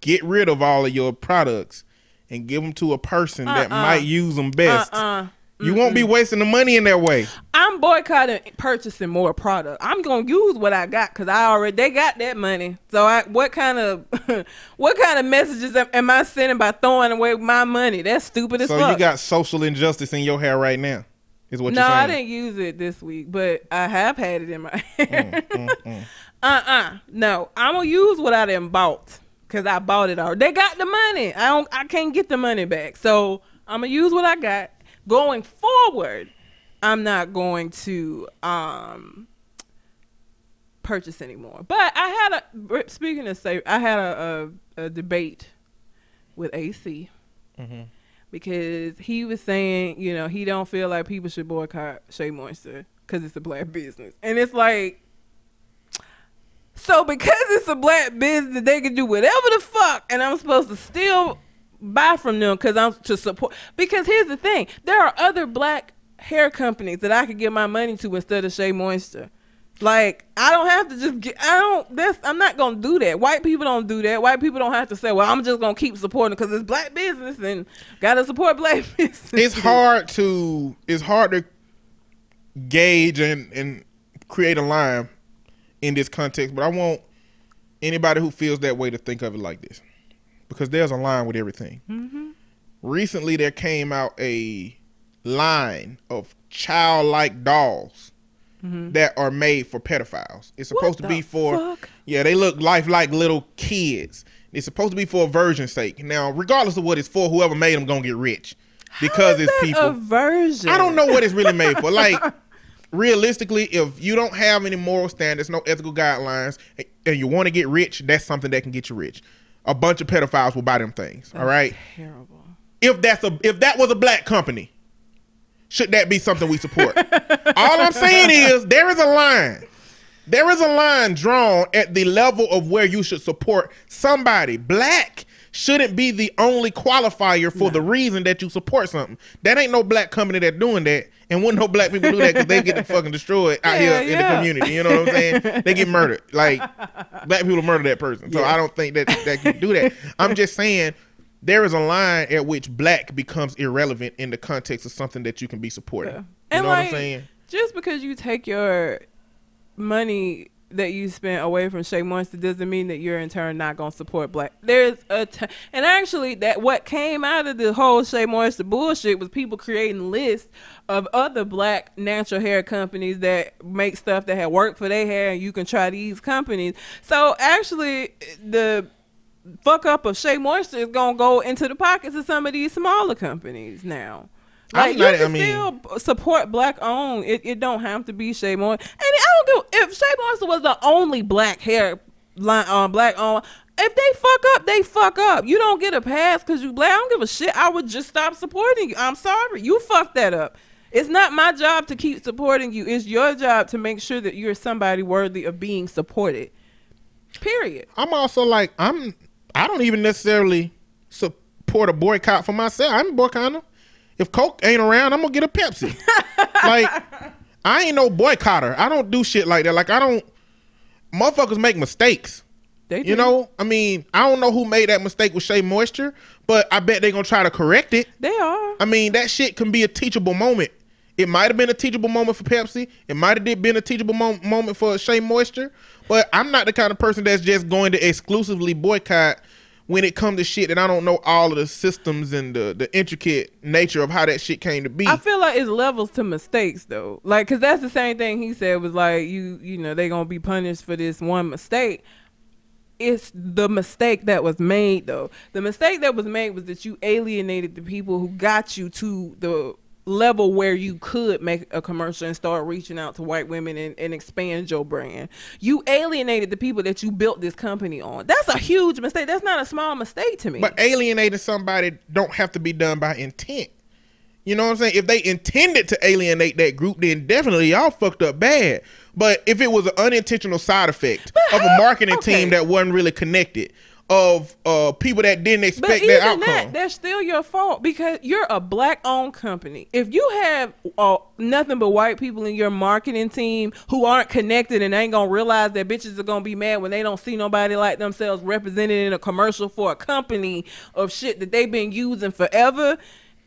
Speaker 3: get rid of all of your products and give them to a person that
Speaker 2: Uh-uh.
Speaker 3: might use them best.
Speaker 2: Uh-uh.
Speaker 3: You won't be wasting the money in that way.
Speaker 2: I'm boycotting purchasing more product. I'm gonna use what I got because I already they got that money. So I what kind of what kind of messages am, am I sending by throwing away my money? That's stupid as
Speaker 3: So
Speaker 2: fuck.
Speaker 3: you got social injustice in your hair right now. Is what
Speaker 2: no,
Speaker 3: you're saying?
Speaker 2: I didn't use it this week, but I have had it in my hair.
Speaker 3: Mm,
Speaker 2: Uh uh No, I'm gonna use what I done bought because I bought it already. They got the money. I don't. I can't get the money back. So I'm gonna use what I got. Going forward, I'm not going to um purchase anymore. But I had a speaking of say, I had a, a, a debate with AC
Speaker 3: Mm-hmm.
Speaker 2: because he was saying, you know, he don't feel like people should boycott Shea Moisture because it's a black business, and it's like, so because it's a black business, they can do whatever the fuck, and I'm supposed to still buy from them because I'm to support. Because here's the thing, there are other black hair companies that I could give my money to instead of Shea Moisture. Like I don't have to just get. I don't. That's. I'm not gonna do that. White people don't do that. White people don't have to say, "Well, I'm just gonna keep supporting because it's black business and gotta support black business."
Speaker 3: it's hard to it's hard to gauge and and create a line in this context but i want anybody who feels that way to think of it like this because there's a line with everything
Speaker 2: Mm-hmm.
Speaker 3: recently there came out a line of childlike dolls that are made for pedophiles it's supposed to
Speaker 2: Mm-hmm.
Speaker 3: be for
Speaker 2: fuck?
Speaker 3: yeah they look lifelike little kids it's supposed to be for a virgin's sake now regardless of what it's for whoever made them gonna get rich because it's people
Speaker 2: A version.
Speaker 3: I don't know what it's really made for. Like, realistically, if you don't have any moral standards, no ethical guidelines, and you want to get rich, that's something that can get you rich. A bunch of pedophiles will buy them things. all right.
Speaker 2: Terrible.
Speaker 3: If that's a if that was a black company, should that be something we support? All I'm saying is there is a line. There is a line drawn at the level of where you should support somebody. Black shouldn't be the only qualifier for the reason that you support something. That ain't no black company that doing that, and wouldn't no black people do that because they get the fucking destroyed out
Speaker 2: Yeah,
Speaker 3: here in the community. You know what I'm saying? they get murdered. Like black people murder that person. So I don't think that that can do that. I'm just saying there is a line at which black becomes irrelevant in the context of something that you can be supporting.
Speaker 2: Yeah.
Speaker 3: You
Speaker 2: And
Speaker 3: know
Speaker 2: like,
Speaker 3: what I'm saying?
Speaker 2: just because you take your money that you spent away from Shea Moisture doesn't mean that you're in turn not gonna support black. There's a t- and actually that what came out of the whole Shea Moisture bullshit was people creating lists of other black natural hair companies that make stuff that had worked for their hair, and you can try these companies. So actually, the fuck up of Shea Moisture is gonna go into the pockets of some of these smaller companies now. Like
Speaker 3: I'm
Speaker 2: you
Speaker 3: not- I mean-
Speaker 2: still support black owned. It, it don't have to be Shea Moisture. And I don't give if Shea Moisture was the only black hair line um black owned. If they fuck up, they fuck up. You don't get a pass because you black. I don't give a shit. I would just stop supporting you. I'm sorry. You fucked that up. It's not my job to keep supporting you. It's your job to make sure that you're somebody worthy of being supported. Period.
Speaker 3: I'm also like I'm. I don't even necessarily support a boycott for myself. I'm boycotting. If Coke ain't around, I'm gonna get a Pepsi. like I ain't no boycotter. I don't do shit like that. Like I don't. Motherfuckers make mistakes.
Speaker 2: They do.
Speaker 3: You know, I mean, I don't know who made that mistake with Shea Moisture, but I bet they gonna try to correct it.
Speaker 2: they are.
Speaker 3: I mean, that shit can be a teachable moment. It might have been a teachable moment for Pepsi. It might have been a teachable mo- moment for Shea Moisture. But I'm not the kind of person that's just going to exclusively boycott when it comes to shit and I don't know all of the systems and the, the intricate nature of how that shit came to be.
Speaker 2: I feel like it's levels to mistakes though. Like, cause that's the same thing he said was like, you, you know, they gonna be punished for this one mistake. It's the mistake that was made though. The mistake that was made was that you alienated the people who got you to the level where you could make a commercial and start reaching out to white women and, and expand your brand. You alienated the people that you built this company on. That's a huge mistake. That's not a small mistake to me.
Speaker 3: But alienating somebody don't have to be done by intent. You know what I'm saying? If they intended to alienate that group, then definitely y'all fucked up bad. But if it was an unintentional side effect of a marketing
Speaker 2: okay.
Speaker 3: team that wasn't really connected, of uh people that didn't
Speaker 2: But
Speaker 3: expect
Speaker 2: even
Speaker 3: that outcome,
Speaker 2: that, that's still your fault because you're a black-owned company. If you have uh, nothing but white people in your marketing team who aren't connected and ain't gonna realize that bitches are gonna be mad when they don't see nobody like themselves represented in a commercial for a company of shit that they've been using forever.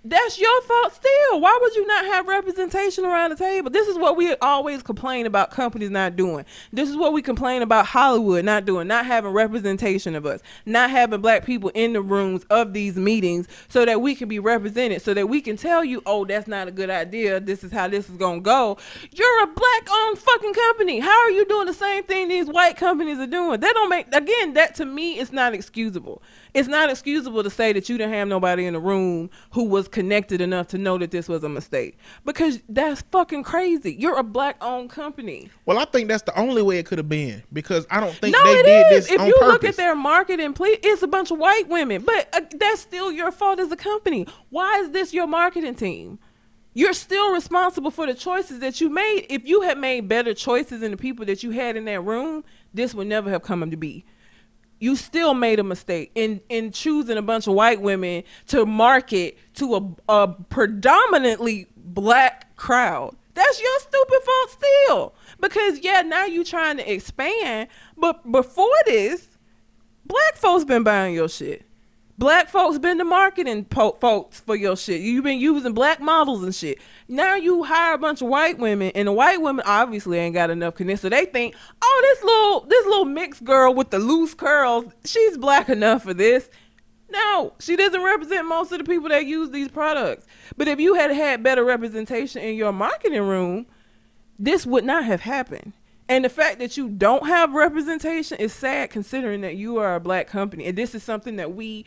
Speaker 2: That's your fault still. Why would you not have representation around the table? This is what we always complain about companies not doing. This is what we complain about Hollywood not doing, not having representation of us, not having black people in the rooms of these meetings so that we can be represented, so that we can tell you, oh, that's not a good idea. This is how this is going to go. You're a black owned fucking company. How are you doing the same thing these white companies are doing? That don't make, again, that to me is not excusable. It's not excusable to say that you didn't have nobody in the room who was connected enough to know that this was a mistake because that's fucking crazy. You're a black owned company.
Speaker 3: well, I think that's the only way it could have been because I don't think
Speaker 2: No,
Speaker 3: they
Speaker 2: it
Speaker 3: did
Speaker 2: is.
Speaker 3: this
Speaker 2: If
Speaker 3: on
Speaker 2: you
Speaker 3: purpose.
Speaker 2: look at their marketing, please, it's a bunch of white women, but uh, that's still your fault as a company. Why is this your marketing team? You're still responsible for the choices that you made. If you had made better choices in the people that you had in that room, this would never have come to be. You still made a mistake in in choosing a bunch of white women to market to a, a predominantly black crowd. That's your stupid fault still. Because yeah, now you trying to expand, but before this, black folks been buying your shit. Black folks been the marketing po- folks for your shit. You've been using black models and shit. Now you hire a bunch of white women, and the white women obviously ain't got enough connection. So they think, oh, this little this little mixed girl with the loose curls, she's black enough for this. No, she doesn't represent most of the people that use these products. But if you had had better representation in your marketing room, this would not have happened. And the fact that you don't have representation is sad considering that you are a black company. And this is something that we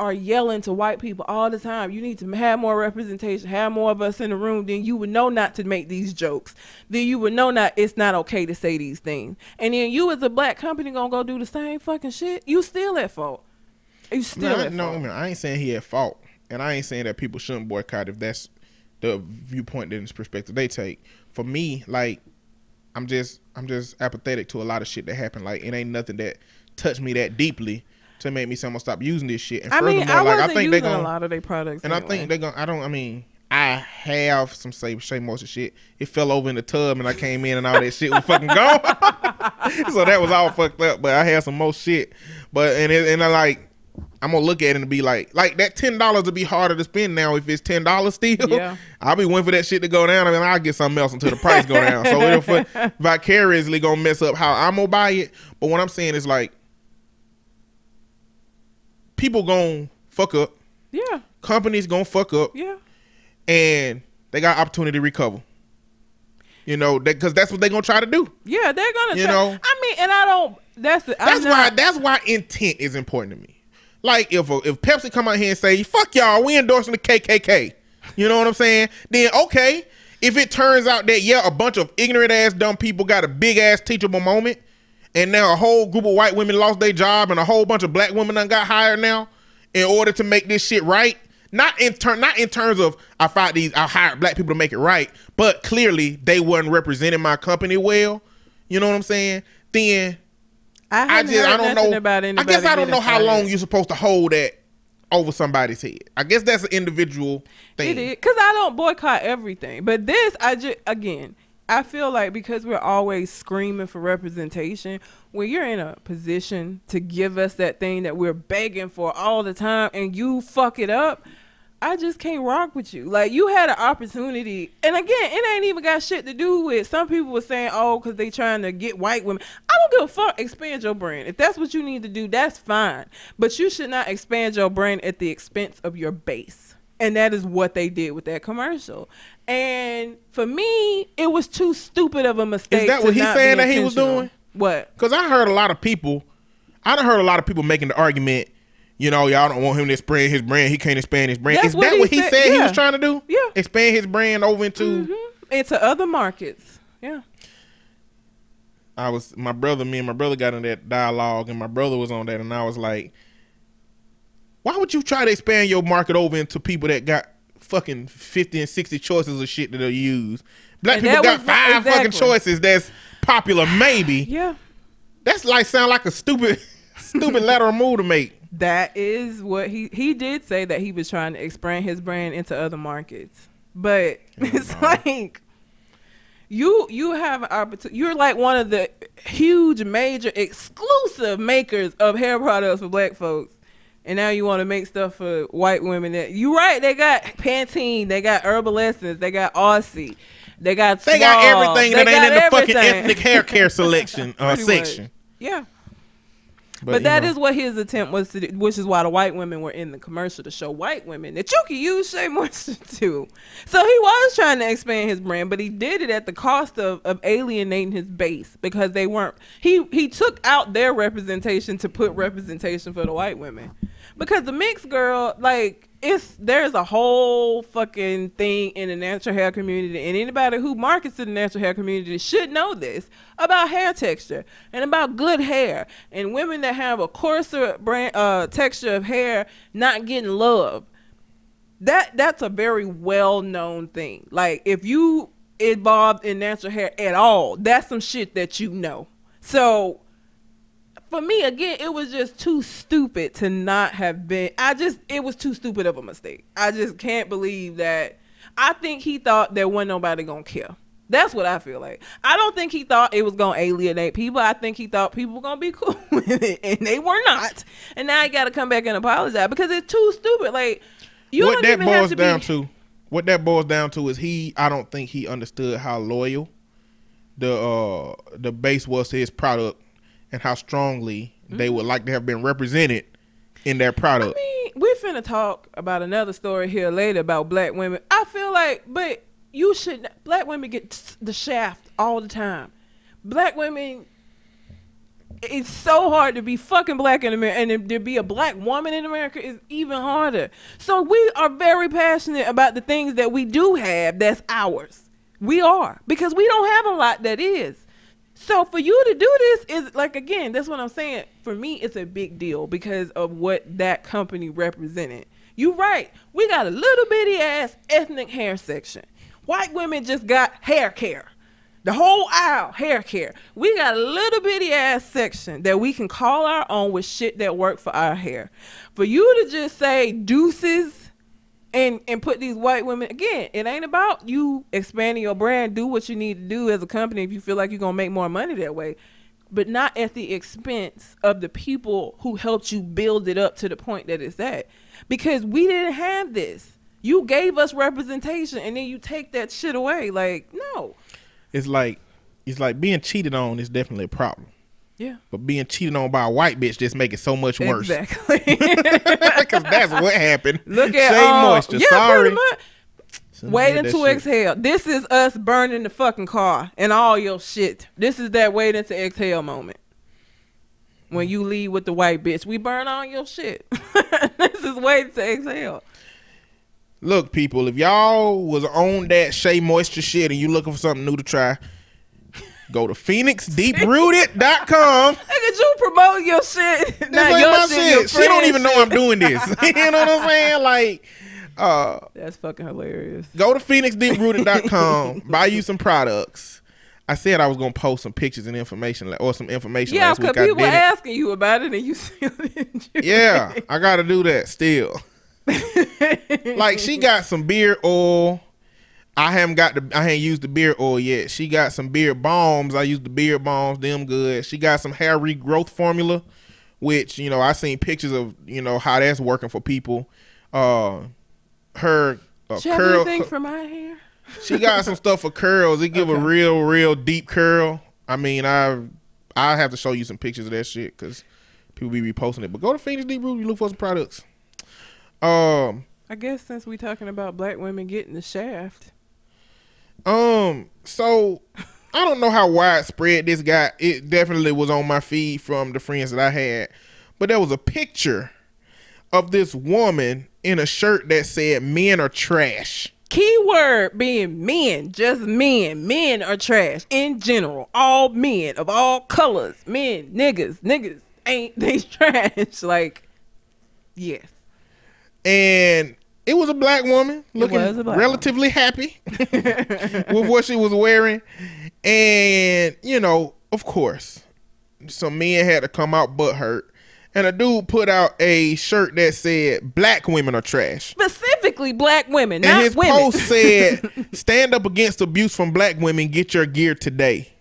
Speaker 2: are yelling to white people all the time. You need to have more representation, have more of us in the room, then you would know not to make these jokes. Then you would know not it's not okay to say these things. And then you as a black company gonna go do the same fucking shit. You still at fault. You still
Speaker 3: No,
Speaker 2: at
Speaker 3: no, I,
Speaker 2: fault.
Speaker 3: mean, I ain't saying he at fault, and I ain't saying that people shouldn't boycott if that's the viewpoint and perspective they take. For me, like, I'm just, I'm just apathetic to a lot of shit that happened. Like, it ain't nothing that touched me that deeply to make me say I'm gonna stop using this shit. And
Speaker 2: I mean,
Speaker 3: furthermore,
Speaker 2: I
Speaker 3: like,
Speaker 2: wasn't
Speaker 3: I think they
Speaker 2: using
Speaker 3: gonna,
Speaker 2: a lot of their products.
Speaker 3: and I
Speaker 2: anyway.
Speaker 3: think they're gonna. I don't. I mean, I have some say Shea Moisture shit. It fell over in the tub, and I came in, and all that shit was fucking gone. so that was all fucked up. But I had some more shit. But and it, and I like. I'm gonna look at it and be like, like that ten dollars would be harder to spend now if it's ten dollars still.
Speaker 2: Yeah.
Speaker 3: I'll be waiting for that shit to go down. I mean, I'll get something else until the price go down. So it'll vicariously gonna mess up how I'm gonna buy it. But what I'm saying is like, people gonna fuck up,
Speaker 2: yeah,
Speaker 3: companies gonna fuck up,
Speaker 2: yeah.
Speaker 3: and they got opportunity to recover. You know, because that's what they're gonna try to do.
Speaker 2: Yeah, they're gonna.
Speaker 3: You
Speaker 2: try-
Speaker 3: know?
Speaker 2: I mean, and I don't. That's the.
Speaker 3: That's
Speaker 2: I'm
Speaker 3: why. That's why intent is important to me. Like if a, if Pepsi come out here and say, "Fuck y'all, we endorsing the KKK," You know what I'm saying? Then okay, if it turns out that yeah, a bunch of ignorant ass dumb people got a big ass teachable moment, and now a whole group of white women lost their job, and a whole bunch of black women done got hired now in order to make this shit right. Not in turn, not in terms of I fight these, I hired black people to make it right, but clearly they wasn't representing my company well. You know what I'm saying? Then
Speaker 2: I,
Speaker 3: I just I don't know.
Speaker 2: About
Speaker 3: I guess I don't know how long you're supposed to hold that over somebody's head. I guess that's an individual thing.
Speaker 2: It is because I don't boycott everything, but this I just again I feel like because we're always screaming for representation, when you're in a position to give us that thing that we're begging for all the time, and you fuck it up. I just can't rock with you. Like you had an opportunity, and again, it ain't even got shit to do with. Some people were saying, "Oh, because they trying to get white women." I don't give a fuck. Expand your brand. If that's what you need to do, that's fine. But you should not expand your brand at the expense of your base. And that is what they did with that commercial. And for me, it was too stupid of a mistake.
Speaker 3: Is
Speaker 2: that
Speaker 3: what he's saying that he was doing?
Speaker 2: What?
Speaker 3: Because I heard a lot of people, I done heard a lot of people making the argument, you know, y'all don't want him to expand his brand. He can't expand his brand.
Speaker 2: That's
Speaker 3: Is
Speaker 2: what
Speaker 3: that
Speaker 2: he
Speaker 3: what he
Speaker 2: said,
Speaker 3: said, he was trying to do?
Speaker 2: Yeah.
Speaker 3: Expand his brand over into.
Speaker 2: Mhm. Into other markets. Yeah.
Speaker 3: I was my brother, me and my brother got in that dialogue, and my brother was on that, and I was like, why would you try to expand your market over into people that got fucking fifty and sixty choices of shit that they'll use? Black
Speaker 2: And
Speaker 3: people got
Speaker 2: was-
Speaker 3: five fucking choices that's popular, maybe.
Speaker 2: Yeah.
Speaker 3: That's like sound like a stupid, stupid lateral move to make.
Speaker 2: That is what he he did say that he was trying to expand his brand into other markets. But it's
Speaker 3: no.
Speaker 2: like you you have an opportunity. You're like one of the huge, major, exclusive makers of hair products for black folks, and now you want to make stuff for white women. That you right? They got Pantene, they got Herbal Essence, they got Aussie, they got
Speaker 3: They got everything
Speaker 2: they
Speaker 3: that ain't in
Speaker 2: got
Speaker 3: the fucking ethnic hair care selection uh, section.
Speaker 2: Yeah. But, that is what his attempt was to do, which is why the white women were in the commercial to show white women that you can use Shea Moisture too. So he was trying to expand his brand, but he did it at the cost of, of alienating his base because they weren't. He he took out their representation to put representation for the white women, because the mixed girl like it's there's a whole fucking thing in the natural hair community, and anybody who markets to the natural hair community should know this about hair texture and about good hair and women that have a coarser brand uh, texture of hair not getting love. That that's a very well known thing. Like if you involved in natural hair at all, that's some shit that you know. So for me again it was just too stupid to not have been i just it was too stupid of a mistake. I just can't believe that i think he thought there wasn't nobody gonna care. That's what i feel like. I don't think he thought it was gonna alienate people. I think he thought people were gonna be cool with it and they were not. And now he gotta come back and apologize because it's too stupid. Like you
Speaker 3: what
Speaker 2: don't
Speaker 3: that
Speaker 2: even have
Speaker 3: boils
Speaker 2: to
Speaker 3: down
Speaker 2: be,
Speaker 3: to, what that boils down to is he. I don't think he understood how loyal the uh the base was to his product and how strongly they would mm-hmm. like to have been represented in their product.
Speaker 2: I mean, we finna talk about another story here later about black women. I feel like, but you should. Black women get the shaft all the time. Black women. It's so hard to be fucking black in America, and to be a black woman in America is even harder. So we are very passionate about the things that we do have that's ours. We are because we don't have a lot that is. So for you to do this is like again, that's what I'm saying. For me, it's a big deal because of what that company represented. You right. We got a little bitty ass ethnic hair section. White women just got hair care. The whole aisle, hair care. We got a little bitty ass section that we can call our own with shit that work for our hair. For you to just say deuces and and put these white women again it ain't about you expanding your brand. Do what you need to do as a company if you feel like you're gonna make more money that way. But not at the expense of the people who helped you build it up to the point that it's at. Because we didn't have this. You gave us representation and then you take that shit away. Like no.
Speaker 3: It's like it's like being cheated on is definitely a problem.
Speaker 2: Yeah
Speaker 3: But being cheated on by a white bitch just make it so much worse.
Speaker 2: exactly
Speaker 3: Because that's what happened.
Speaker 2: look at
Speaker 3: Shea
Speaker 2: uh,
Speaker 3: moisture.
Speaker 2: yeah
Speaker 3: Sorry.
Speaker 2: Waiting to
Speaker 3: shit.
Speaker 2: exhale. This is us burning the fucking car and all your shit. This is that waiting to exhale moment. When you leave with the white bitch, we burn all your shit. this is waiting to exhale.
Speaker 3: Look, people, if y'all was on that Shea Moisture shit and you looking for something new to try, go to PhoenixDeepRooted.com.
Speaker 2: Look at you promote your shit.
Speaker 3: This
Speaker 2: Not
Speaker 3: ain't
Speaker 2: your
Speaker 3: my
Speaker 2: shit,
Speaker 3: shit. She don't even know. I'm doing this. you know what I'm saying? Like, uh,
Speaker 2: That's fucking hilarious.
Speaker 3: go to PhoenixDeepRooted.com, buy you some products. I said I was gonna post some pictures and information, or some information
Speaker 2: Yeah, because people
Speaker 3: didn't.
Speaker 2: asking you about it and you still didn't.
Speaker 3: Yeah. I gotta do that still. like she got some beard oil. I haven't got the I haven't used the beard oil yet. She got some beard balms. I used the beard balms, them good. She got some hair regrowth formula, which, you know, I seen pictures of, you know, how that's working for people. Uh her uh,
Speaker 2: have
Speaker 3: curl
Speaker 2: anything for my hair?
Speaker 3: she got some stuff for curls. It give a real, real deep curl. I mean, I I have to show you some pictures of that shit because people be reposting it. But go to Phoenix Deep Root, you look for some products. Um,
Speaker 2: I guess since we talking about black women getting the shaft.
Speaker 3: Um, so I don't know how widespread this got. It definitely was on my feed from the friends that I had, but there was a picture of this woman in a shirt that said "Men are trash."
Speaker 2: Keyword being men, just men. Men are trash in general. All men of all colors. Men, niggas, niggas ain't they trash. Like, yes.
Speaker 3: and it was a black woman looking
Speaker 2: black
Speaker 3: relatively happy with what she was wearing. And you know of course some men had to come out butt hurt. And a dude put out a shirt that said black women are trash.
Speaker 2: Specifically black women,
Speaker 3: and his
Speaker 2: women.
Speaker 3: post said stand up against abuse from black women. Get your gear today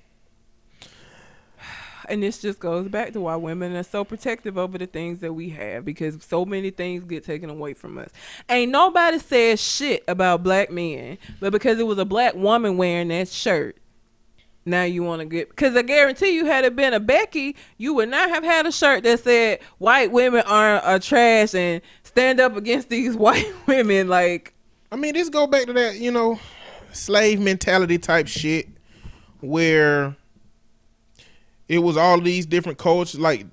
Speaker 2: and this just goes back to why women are so protective over the things that we have because so many things get taken away from us. Ain't nobody said shit about black men, but because it was a black woman wearing that shirt, now you want to get because I guarantee you had it been a Becky, you would not have had a shirt that said white women are, are trash and stand up against these white women like
Speaker 3: I mean, this go back to that, you know, slave mentality type shit where it was all these different cultures, like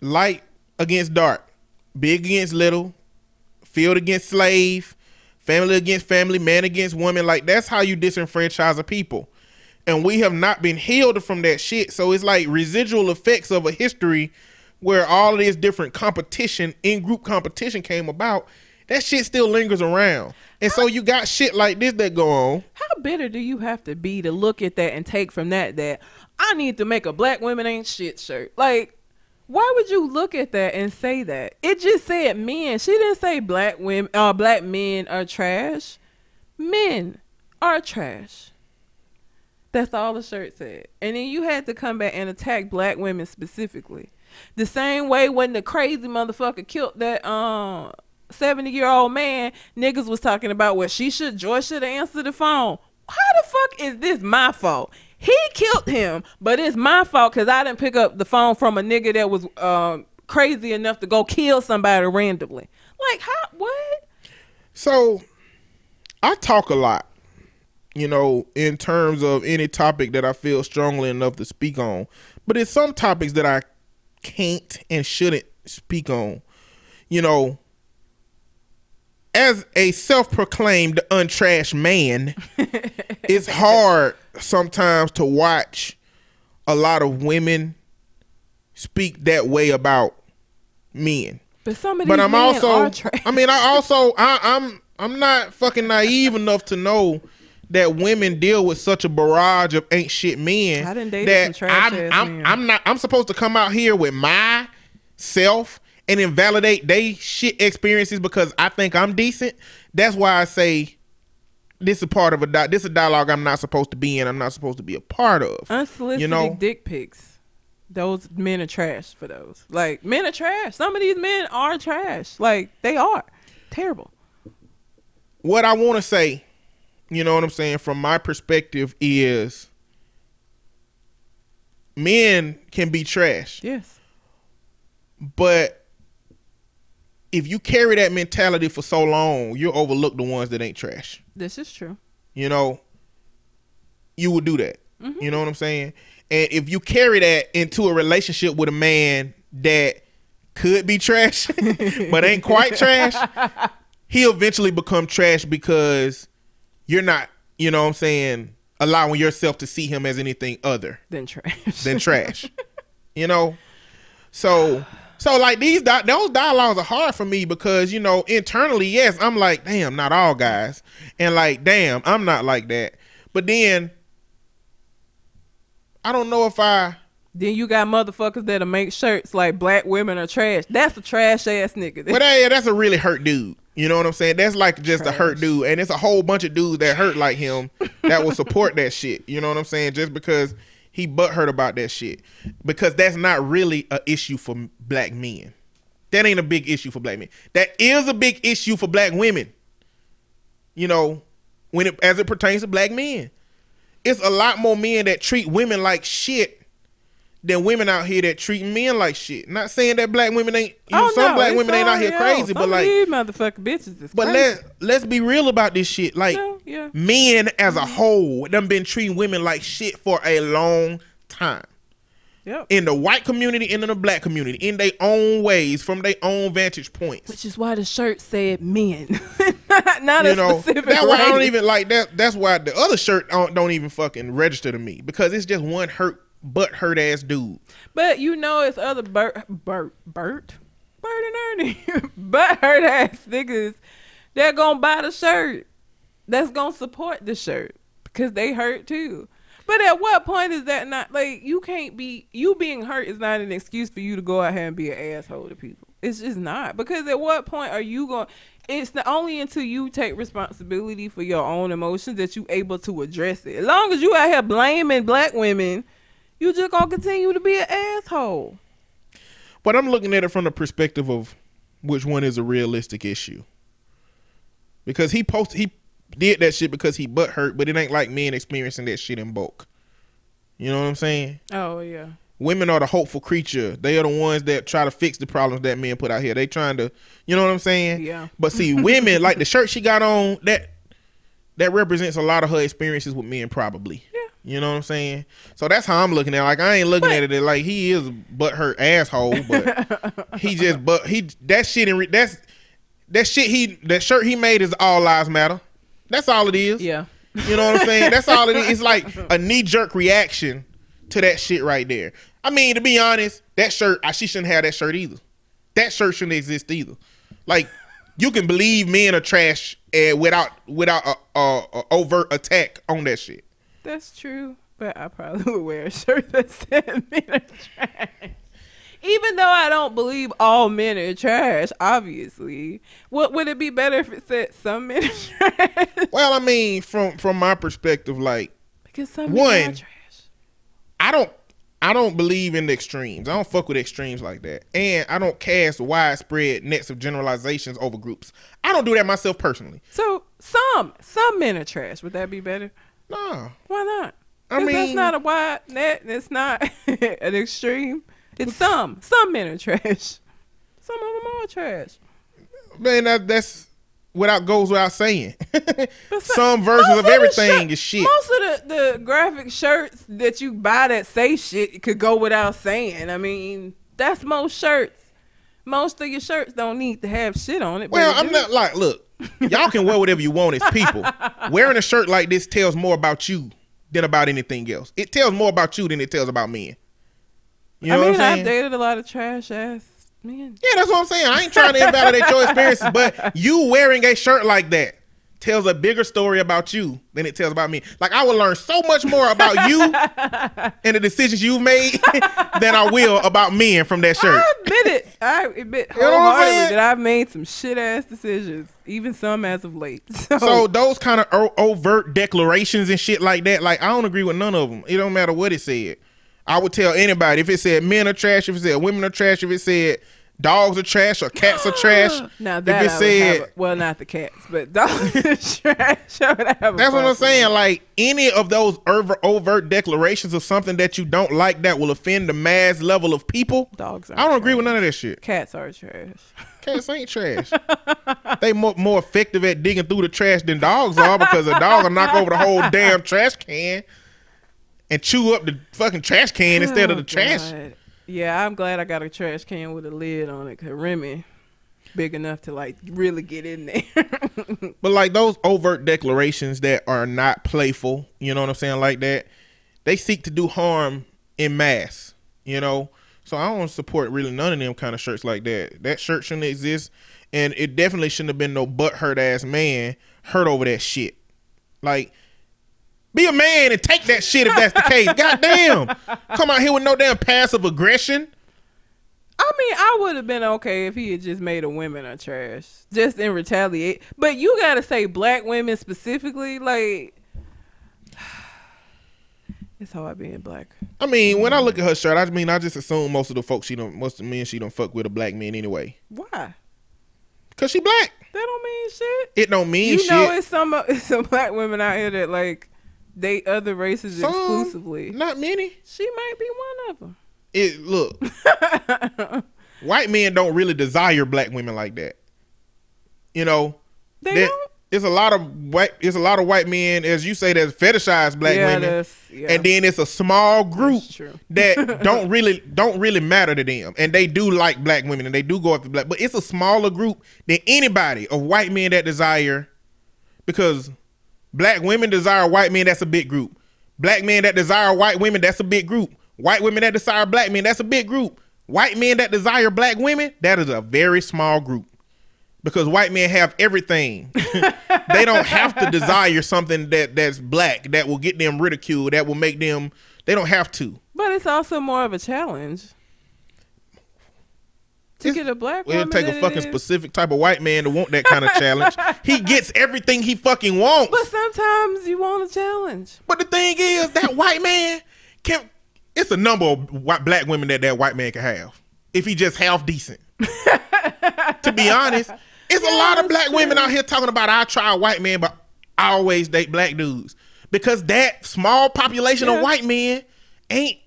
Speaker 3: light against dark, big against little, field against slave, family against family, man against woman. Like that's how you disenfranchise a people. And we have not been healed from that shit. So it's like residual effects of a history where all of this different competition, in group competition came about. That shit still lingers around. And so you got shit like this that go on.
Speaker 2: How bitter do you have to be to look at that and take from that that I need to make a black women ain't shit shirt? Like, why would you look at that and say that? It just said men. She didn't say black women uh black men are trash. Men are trash. That's all the shirt said. And then you had to come back and attack black women specifically. The same way when the crazy motherfucker killed that um 70 year old man, niggas was talking about well she should Joy should have answered the phone. How the fuck is this my fault? He killed him, but it's my fault because I didn't pick up the phone from a nigga that was um crazy enough to go kill somebody randomly. Like how what?
Speaker 3: So I talk a lot, you know, in terms of any topic that I feel strongly enough to speak on. But it's some topics that I can't and shouldn't speak on. You know, as a self-proclaimed untrashed man, it's hard sometimes to watch a lot of women speak that way about men
Speaker 2: But some of these
Speaker 3: but I'm
Speaker 2: men
Speaker 3: also
Speaker 2: are trash.
Speaker 3: I mean I also I, I'm I'm not fucking naive enough to know that women deal with such a barrage of ain't shit men
Speaker 2: I done dated
Speaker 3: that
Speaker 2: some trash
Speaker 3: I'm,
Speaker 2: ass
Speaker 3: I'm,
Speaker 2: men.
Speaker 3: I'm not I'm supposed to come out here with my self and invalidate they shit experiences because I think I'm decent. That's why I say this is a part of a di- this is a dialogue I'm not supposed to be in. I'm not supposed to be a part of.
Speaker 2: Unsolicited
Speaker 3: you know?
Speaker 2: dick pics. Those men are trash for those. Like men are trash. Some of these men are trash. Like they are terrible.
Speaker 3: what I want to say, you know what I'm saying, from my perspective is men can be trash,
Speaker 2: Yes.
Speaker 3: but if you carry that mentality for so long, you'll overlook the ones that ain't trash.
Speaker 2: This is true.
Speaker 3: You know, you would do that. Mm-hmm. You know what I'm saying? And if you carry that into a relationship with a man that could be trash, but ain't quite trash, he'll eventually become trash because you're not, you know what I'm saying, allowing yourself to see him as anything other
Speaker 2: Then trash.
Speaker 3: than trash. you know? So so like these those dialogues are hard for me because, you know, internally, yes, I'm like, damn, not all guys. And like, damn, I'm not like that. But then I don't know if I
Speaker 2: Then you got motherfuckers that'll make shirts like black women are trash. That's a trash ass nigga.
Speaker 3: But yeah, that's a really hurt dude. You know what I'm saying? That's like just a hurt dude, and it's a whole bunch of dudes that hurt like him that will support that shit. You know what I'm saying? Just because he butt hurt about that shit, because that's not really a issue for black men. That ain't a big issue for black men. That is a big issue for black women. You know, when it as it pertains to black men, it's a lot more men that treat women like shit than women out here that treat men like shit. Not saying that black women ain't you know,
Speaker 2: Oh,
Speaker 3: some
Speaker 2: no,
Speaker 3: black women ain't out here crazy, but like
Speaker 2: these motherfucking bitches is
Speaker 3: but
Speaker 2: crazy.
Speaker 3: let let's be real about this shit. Like
Speaker 2: Yeah, yeah.
Speaker 3: men as a mm-hmm. whole, them been treating women like shit for a long time.
Speaker 2: Yep.
Speaker 3: In the white community and in the black community, in their own ways, from their own vantage points.
Speaker 2: Which is why the shirt said men, not,
Speaker 3: you
Speaker 2: a
Speaker 3: know,
Speaker 2: specific
Speaker 3: that's why I don't even like that. That's why the other shirt don't, don't even fucking register to me because it's just one hurt, butt hurt ass dude.
Speaker 2: But you know, it's other Bert, Bert, Bert, Bert and Ernie, but hurt ass niggas. They're gonna buy the shirt. That's gonna support the shirt because they hurt too. But at what point is that not like you can't be you being hurt is not an excuse for you to go out here and be an asshole to people. It's just not because at what point are you going? It's not only until you take responsibility for your own emotions that you able to address it. As long as you out here blaming black women, you just gonna continue to be an asshole.
Speaker 3: But I'm looking at it from the perspective of which one is a realistic issue. Because he posted, he did that shit because he butt hurt, but it ain't like men experiencing that shit in bulk. You know what I'm saying?
Speaker 2: Oh yeah.
Speaker 3: Women are the hopeful creature. They are the ones that try to fix the problems that men put out here. They trying to, you know what I'm saying?
Speaker 2: Yeah.
Speaker 3: But see, women like the shirt she got on that that represents a lot of her experiences with men, probably.
Speaker 2: Yeah.
Speaker 3: You know what I'm saying? So that's how I'm looking at. it. Like I ain't looking at it like he is a butt hurt asshole, but he just but he that shit in re- that's that shit he that shirt he made is all lives matter. That's all it is.
Speaker 2: Yeah.
Speaker 3: You know what I'm saying? That's all it is. It's like a knee jerk reaction to that shit right there. I mean, to be honest, that shirt, I, she shouldn't have that shirt either. That shirt shouldn't exist either. Like, you can believe men are trash uh, without without a, a, a overt attack on that shit.
Speaker 2: That's true. But I probably would wear a shirt that said men are trash. Even though I don't believe all men are trash, obviously. What would it be better if it said some men are trash?
Speaker 3: Well, I mean, from from my perspective, like
Speaker 2: because some men are
Speaker 3: One.
Speaker 2: trash.
Speaker 3: I don't I don't believe in the extremes. I don't fuck with extremes like that. And I don't cast widespread nets of generalizations over groups. I don't do that myself personally.
Speaker 2: So some some men are trash. Would that be better?
Speaker 3: Nah.
Speaker 2: Why not?
Speaker 3: I
Speaker 2: 'Cause that's
Speaker 3: mean-
Speaker 2: not a wide net. and It's not an extreme. It's some. Some men are trash. Some of them are trash.
Speaker 3: Man, that, that's without goes without saying.
Speaker 2: But
Speaker 3: Some versions of everything
Speaker 2: shirt-
Speaker 3: is shit.
Speaker 2: Most of the, the graphic shirts that you buy that say shit could go without saying. I mean, that's most shirts. Most of your shirts don't need to have shit on it.
Speaker 3: Well,
Speaker 2: it
Speaker 3: I'm
Speaker 2: do.
Speaker 3: not like, look, y'all can wear whatever you want as people. Wearing a shirt like this tells more about you than about anything else. It tells more about you than it tells about men. You know
Speaker 2: I mean,
Speaker 3: what I'm saying?
Speaker 2: I've dated a lot of trash ass men.
Speaker 3: Yeah, that's what I'm saying. I ain't trying to invalidate your experiences, but you wearing a shirt like that tells a bigger story about you than it tells about me. Like I will learn so much more about you and the decisions you've made than I will about men from that shirt.
Speaker 2: I admit it. I admit
Speaker 3: know what I'm
Speaker 2: wholeheartedly that I've made some shit ass decisions, even some as of late. So,
Speaker 3: So those kind of o- overt declarations and shit like that, like I don't agree with none of them. It don't matter what it said. I would tell anybody if it said men are trash, if it said women are trash, if it said dogs are trash or cats are trash.
Speaker 2: now
Speaker 3: if it said
Speaker 2: a- well, not the cats, but dogs are trash. I would have a
Speaker 3: That's what I'm saying. Like any of those over, overt declarations of something that you don't like that will offend the mass level of people.
Speaker 2: Dogs are
Speaker 3: I don't agree with none of that shit.
Speaker 2: Cats are trash.
Speaker 3: Cats ain't trash. they more more effective at digging through the trash than dogs are because a dog will knock over the whole damn trash can and chew up the fucking trash can instead of
Speaker 2: Oh,
Speaker 3: the trash.
Speaker 2: Yeah, I'm glad I got a trash can with a lid on it. Cause Remy, big enough to like really get in there.
Speaker 3: But like those overt declarations that are not playful, you know what I'm saying, like that, they seek to do harm in mass, you know. So I don't support really none of them kind of shirts like that. That shirt shouldn't exist, and it definitely shouldn't have been no butt hurt ass man hurt over that shit. Like, be a man and take that shit if that's the case. Goddamn, come out here with no damn passive aggression.
Speaker 2: I mean, I would have been okay if he had just made a women a trash, just in retaliate. But you gotta say black women specifically, like it's hard being black.
Speaker 3: I mean, when I look at her shirt, I mean, I just assume most of the folks she don't, most of the men she don't fuck with are black men anyway,
Speaker 2: Why?
Speaker 3: cause she black.
Speaker 2: That don't mean shit.
Speaker 3: It don't mean
Speaker 2: you
Speaker 3: shit.
Speaker 2: know, it's some it's some black women out here that like date other races
Speaker 3: Some,
Speaker 2: exclusively.
Speaker 3: Not many.
Speaker 2: She might be one of them.
Speaker 3: It look. white men don't really desire black women like that. You know,
Speaker 2: They
Speaker 3: there-
Speaker 2: don't.
Speaker 3: it's a lot of white. It's a lot of white men, as you say, that fetishize black
Speaker 2: yeah,
Speaker 3: women,
Speaker 2: that's yeah.
Speaker 3: and then it's a small group that don't really don't really matter to them, and they do like black women, and they do go after black. But it's a smaller group than anybody of white men that desire, because black women desire white men. That's a big group. Black men that desire white women. That's a big group. White women that desire black men. That's a big group. White men that desire black women. That is a very small group because white men have everything. they don't have to desire something that that's black that will get them ridiculed, that will make them. They don't have to.
Speaker 2: but it's also more of a challenge to get a black woman.
Speaker 3: it'll take a fucking specific type of white man to want that kind of challenge. He gets everything he fucking wants.
Speaker 2: But sometimes you want a challenge.
Speaker 3: But the thing is, that white man can. It's a number of white black women that that white man can have if he just half decent. to be honest, it's a lot of black women out here talking about I try a white man, but I always date black dudes because that small population
Speaker 2: Yeah.
Speaker 3: of white men ain't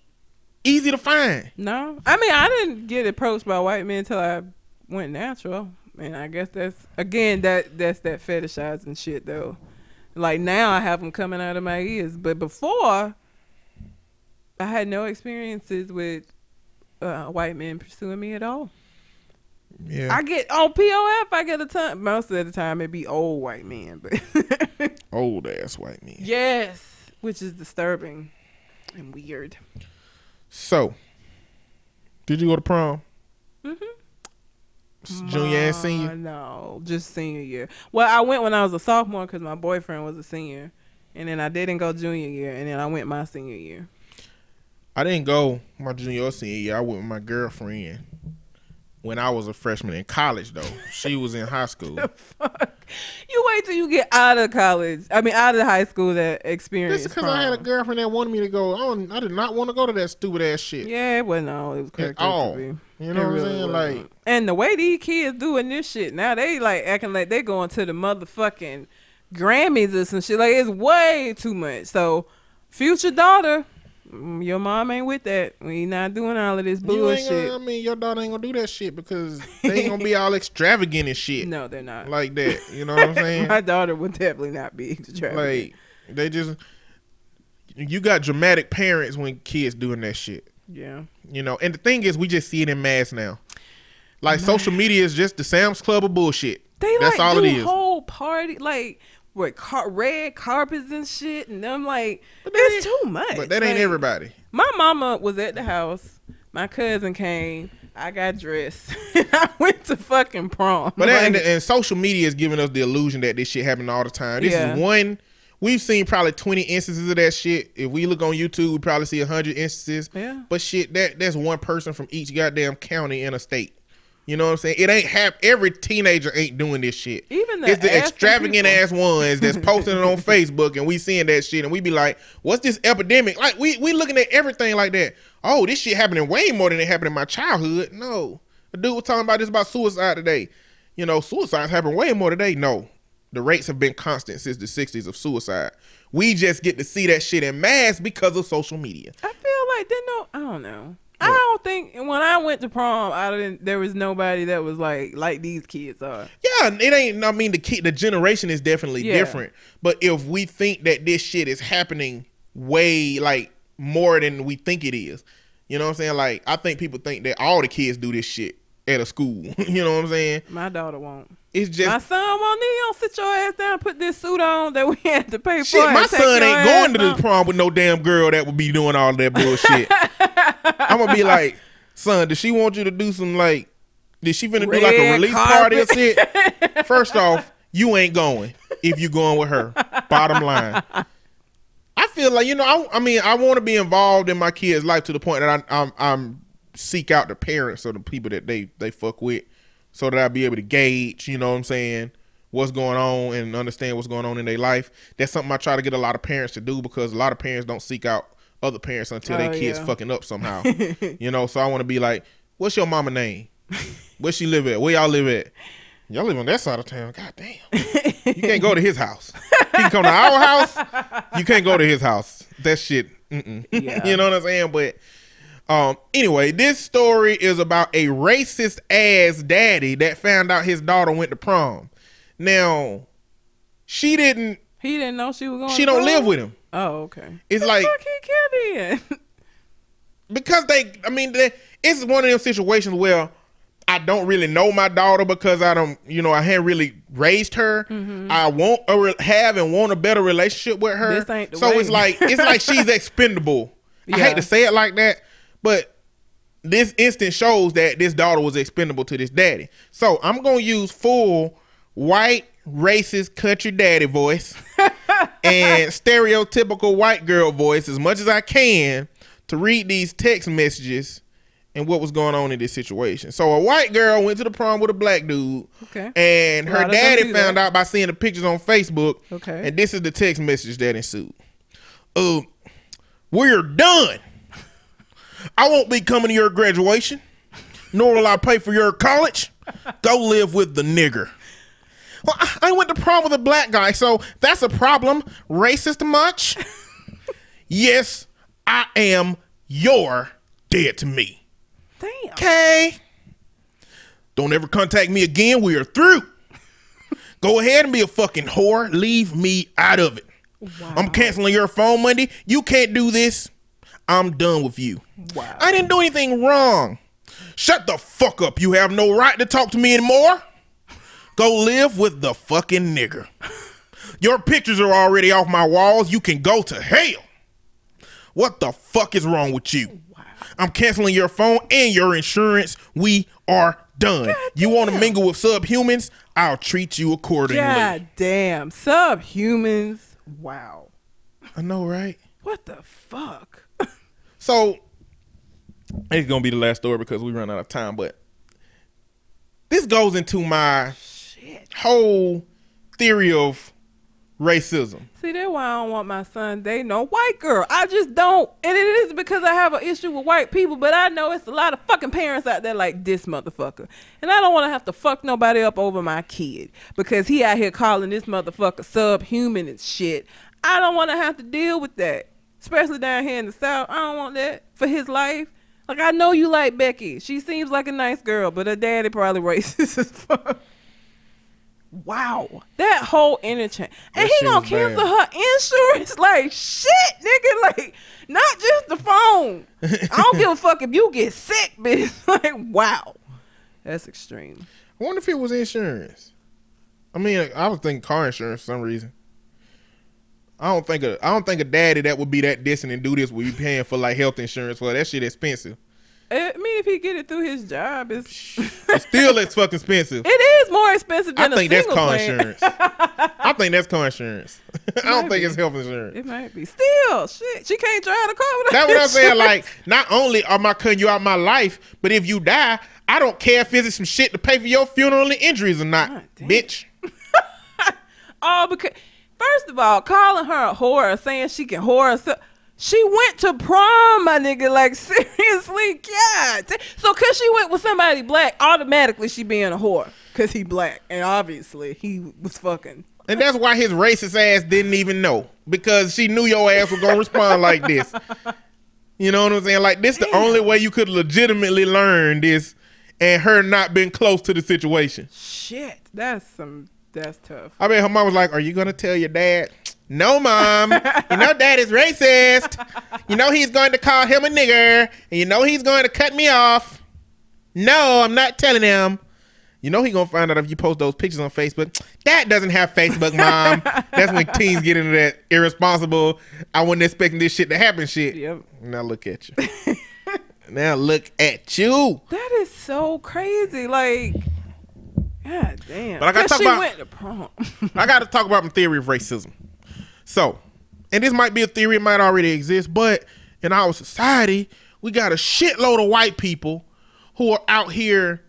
Speaker 3: easy to find.
Speaker 2: No, I mean I didn't get approached by white men until I went natural, and I guess that's again that that's that fetishizing shit though. Like now I have them coming out of my ears, but before I had no experiences with uh, white men pursuing me at all.
Speaker 3: Yeah,
Speaker 2: I get on POF. I get a ton. Most of the time it be old white men, but
Speaker 3: old ass white men.
Speaker 2: yes, which is disturbing and weird.
Speaker 3: So, did you go to prom?
Speaker 2: Mm-hmm.
Speaker 3: Junior and senior.
Speaker 2: No, just senior year. Well, I went when I was a sophomore because my boyfriend was a senior, and then I didn't go junior year, and then I went my senior year.
Speaker 3: I didn't go my junior or senior year. I went with my girlfriend when I was a freshman in college. Though she was in high school.
Speaker 2: Fuck. You wait till you get out of college. I mean, out of high school that experience.
Speaker 3: Just because I had a girlfriend that wanted me to go, I, don't, I did not want to go to that stupid ass shit.
Speaker 2: Yeah, well, no, it was correct
Speaker 3: all. You
Speaker 2: It
Speaker 3: know what I'm saying?
Speaker 2: wasn't.
Speaker 3: Like,
Speaker 2: and the way these kids doing this shit now, they like acting like they going to the motherfucking Grammys or some shit. Like it's way too much. So, future daughter, Mm, your mom ain't with that. We not doing all of this bullshit.
Speaker 3: gonna, I mean, your daughter ain't gonna do that shit because they ain't gonna be all extravagant and shit
Speaker 2: no, they're not.
Speaker 3: like that. You know what I'm saying?
Speaker 2: My daughter would definitely not be extravagant.
Speaker 3: like, they just, you got dramatic parents when kids doing that shit.
Speaker 2: yeah.
Speaker 3: You know, and the thing is, we just see it in mass now. Like social media is just the Sam's Club of bullshit.
Speaker 2: They
Speaker 3: That's
Speaker 2: like
Speaker 3: all
Speaker 2: do
Speaker 3: it is.
Speaker 2: whole party like with car- red carpets and shit, and I'm like, it's too much.
Speaker 3: But that ain't
Speaker 2: Like,
Speaker 3: everybody.
Speaker 2: My mama was at the house. My cousin came. I got dressed. I went to fucking prom.
Speaker 3: But that,
Speaker 2: Like,
Speaker 3: and, and social media is giving us the illusion that this shit happening all the time. This
Speaker 2: Yeah.
Speaker 3: is one. We've seen probably twenty instances of that shit. If we look on YouTube, we probably see hundred instances.
Speaker 2: Yeah.
Speaker 3: But shit, that that's one person from each goddamn county in a state. You know what I'm saying? It ain't hap- every teenager ain't doing this shit.
Speaker 2: Even the
Speaker 3: it's the extravagant
Speaker 2: people.
Speaker 3: ass ones that's posting it on Facebook and we seeing that shit and we be like, what's this epidemic? Like we we looking at everything like that. Oh, this shit happening way more than it happened in my childhood. No. The dude was talking about this about suicide today. You know, suicides happen way more today. No. The rates have been constant since the 60s of suicide. We just get to see that shit in mass because of social media.
Speaker 2: I feel like they know. I don't know. I don't think when I went to prom, I didn't. There was nobody that was like like these kids are.
Speaker 3: Yeah, it ain't. I mean, the kid, the generation is definitely
Speaker 2: Yeah.
Speaker 3: different. But if we think that this shit is happening way like more than we think it is, you know what I'm saying? Like, I think people think that all the kids do this shit at a school. you know what I'm saying?
Speaker 2: My daughter won't.
Speaker 3: It's just
Speaker 2: my son won't need you. Sit your ass down. and Put this suit on that we had to pay for.
Speaker 3: Shit, my son ain't going to the prom with no damn girl that would be doing all that bullshit. I'm gonna be like, son, does she want you to do some like? Did she finna do like a
Speaker 2: Red
Speaker 3: release party or
Speaker 2: carpet.
Speaker 3: shit? First off, you ain't going if you going with her. Bottom line. I feel like you know. I, I mean, I want to be involved in my kids' life to the point that I, I'm, I'm seek out the parents or the people that they they fuck with, so that I be able to gauge. You know what I'm saying? What's going on and understand what's going on in their life. That's something I try to get a lot of parents to do because a lot of parents don't seek out other parents until their
Speaker 2: Oh,
Speaker 3: kids
Speaker 2: yeah.
Speaker 3: fucking up somehow. you know, so I want to be like, "What's your mama name? Where she live at? Where y'all live at? Y'all live on that side of town. God damn. You can't go to his house. He can come to our house. You can't go to his house. That shit.
Speaker 2: Yeah.
Speaker 3: you know what I'm saying? But um, anyway, this story is about a racist ass daddy that found out his daughter went to prom. Now, she didn't.
Speaker 2: He didn't know she was going.
Speaker 3: She don't
Speaker 2: prom?
Speaker 3: live with him.
Speaker 2: Oh, okay.
Speaker 3: It's like
Speaker 2: he killed in.
Speaker 3: because they. I mean, they, it's one of them situations where I don't really know my daughter because I don't. You know, I hadn't really raised her. Mm-hmm. I want a re- have and want a better relationship with her.
Speaker 2: This ain't the
Speaker 3: so
Speaker 2: way.
Speaker 3: it's like it's like she's expendable. I hate to say it like that, but this instant shows that this daughter was expendable to this daddy. So I'm gonna use full white racist country daddy voice and stereotypical white girl voice as much as I can to read these text messages and what was going on in this situation. So a white girl went to the prom with a black dude.
Speaker 2: Okay.
Speaker 3: And her
Speaker 2: lot of them
Speaker 3: daddy found out by seeing the pictures on Facebook.
Speaker 2: Okay.
Speaker 3: And this is the text message that ensued. Uh, we're done. I won't be coming to your graduation, nor will I pay for your college. Go live with the nigger. Well, I- I went to prom with a black guy, so that's a problem. Racist much? yes, I am. You're dead to me.
Speaker 2: Damn.
Speaker 3: Okay. Don't ever contact me again. We are through. Go ahead and be a fucking whore. Leave me out of it. I'm canceling your phone Monday. You can't do this. I'm done with you.
Speaker 2: Wow.
Speaker 3: I didn't do anything wrong. Shut the fuck up. You have no right to talk to me anymore. Go live with the fucking nigger. Your pictures are already off my walls. You can go to hell. What the fuck is wrong with you? I'm canceling your phone and your insurance. We are done. you want to mingle with subhumans? I'll treat you accordingly.
Speaker 2: God damn. Subhumans. Wow.
Speaker 3: I know, right?
Speaker 2: What the fuck?
Speaker 3: So it's gonna be the last story because we run out of time, but this goes into my. Whole theory of racism.
Speaker 2: See, that's why I don't want my son dating no white girl. I just don't. And it is because I have an issue with white people, but I know it's a lot of fucking parents out there like this motherfucker. And I don't want to have to fuck nobody up over my kid because he out here calling this motherfucker subhuman and shit. I don't want to have to deal with that, especially down here in the South. I don't want that for his life. Like, I know you like Becky. She seems like a nice girl, but her daddy probably racist as fuck. Wow, that whole interchange, and
Speaker 3: That
Speaker 2: he
Speaker 3: shit
Speaker 2: gonna
Speaker 3: was bad.
Speaker 2: cancel her insurance. Like shit, nigga. Like not just the phone. I don't give a fuck if you get sick, bitch. Like wow, that's extreme.
Speaker 3: I wonder if it was insurance. I mean, I was thinking car insurance for some reason. I don't think a I don't think a daddy that would be that distant and do this would be paying for like health insurance. Well, that shit expensive.
Speaker 2: I mean, if he get it through his job, it's
Speaker 3: It's still it's fucking expensive.
Speaker 2: it is more expensive than
Speaker 3: I
Speaker 2: think
Speaker 3: that's car
Speaker 2: plan.
Speaker 3: insurance. I think that's car insurance. I don't think it's health insurance.
Speaker 2: It might be still shit. She can't drive the car without
Speaker 3: That's what I'm saying. Like, not only am I cutting you out my life, but if you die, I don't care if it's some shit to pay for your funeral and injuries or not,
Speaker 2: God
Speaker 3: bitch.
Speaker 2: Oh, because first of all, calling her a whore, saying she can whore herself. She went to prom, my nigga. Like seriously, God. So cause she went with somebody black, automatically she being a whore. Cause he black, and obviously he was fucking.
Speaker 3: And that's why his racist ass didn't even know because she knew your ass was gonna respond like this. You know what I'm saying? Like this, the only way you could legitimately learn this, and her not being close to the situation.
Speaker 2: Shit, that's some. That's tough.
Speaker 3: I mean, her mom was like, "Are you gonna tell your dad?" No, mom. you know dad is racist. You know he's going to call him a nigger, and you know he's going to cut me off. No, I'm not telling him. You know he gonna find out if you post those pictures on Facebook. That doesn't have Facebook, mom. That's when teens get into that irresponsible. I wasn't expecting this shit to happen. Shit.
Speaker 2: Yep.
Speaker 3: Now look at you. now look at you.
Speaker 2: That is so crazy. Like, god damn.
Speaker 3: But I gotta talk
Speaker 2: she
Speaker 3: about-
Speaker 2: went to prom.
Speaker 3: I got to talk about my theory of racism. So, and this might be a theory, it might already exist, but in our society, we got a shitload of white people who are out here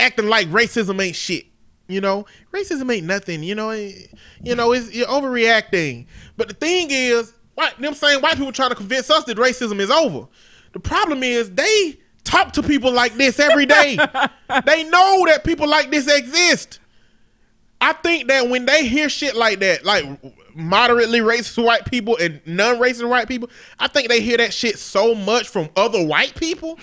Speaker 3: acting like racism ain't shit. You know, racism ain't nothing. You know, you know, it's you're overreacting. But the thing is, white them same white people trying to convince us that racism is over. The problem is they talk to people like this every day. they know that people like this exist. I think that when they hear shit like that, like moderately racist white people and non-racist white people, I think they hear that shit so much from other white people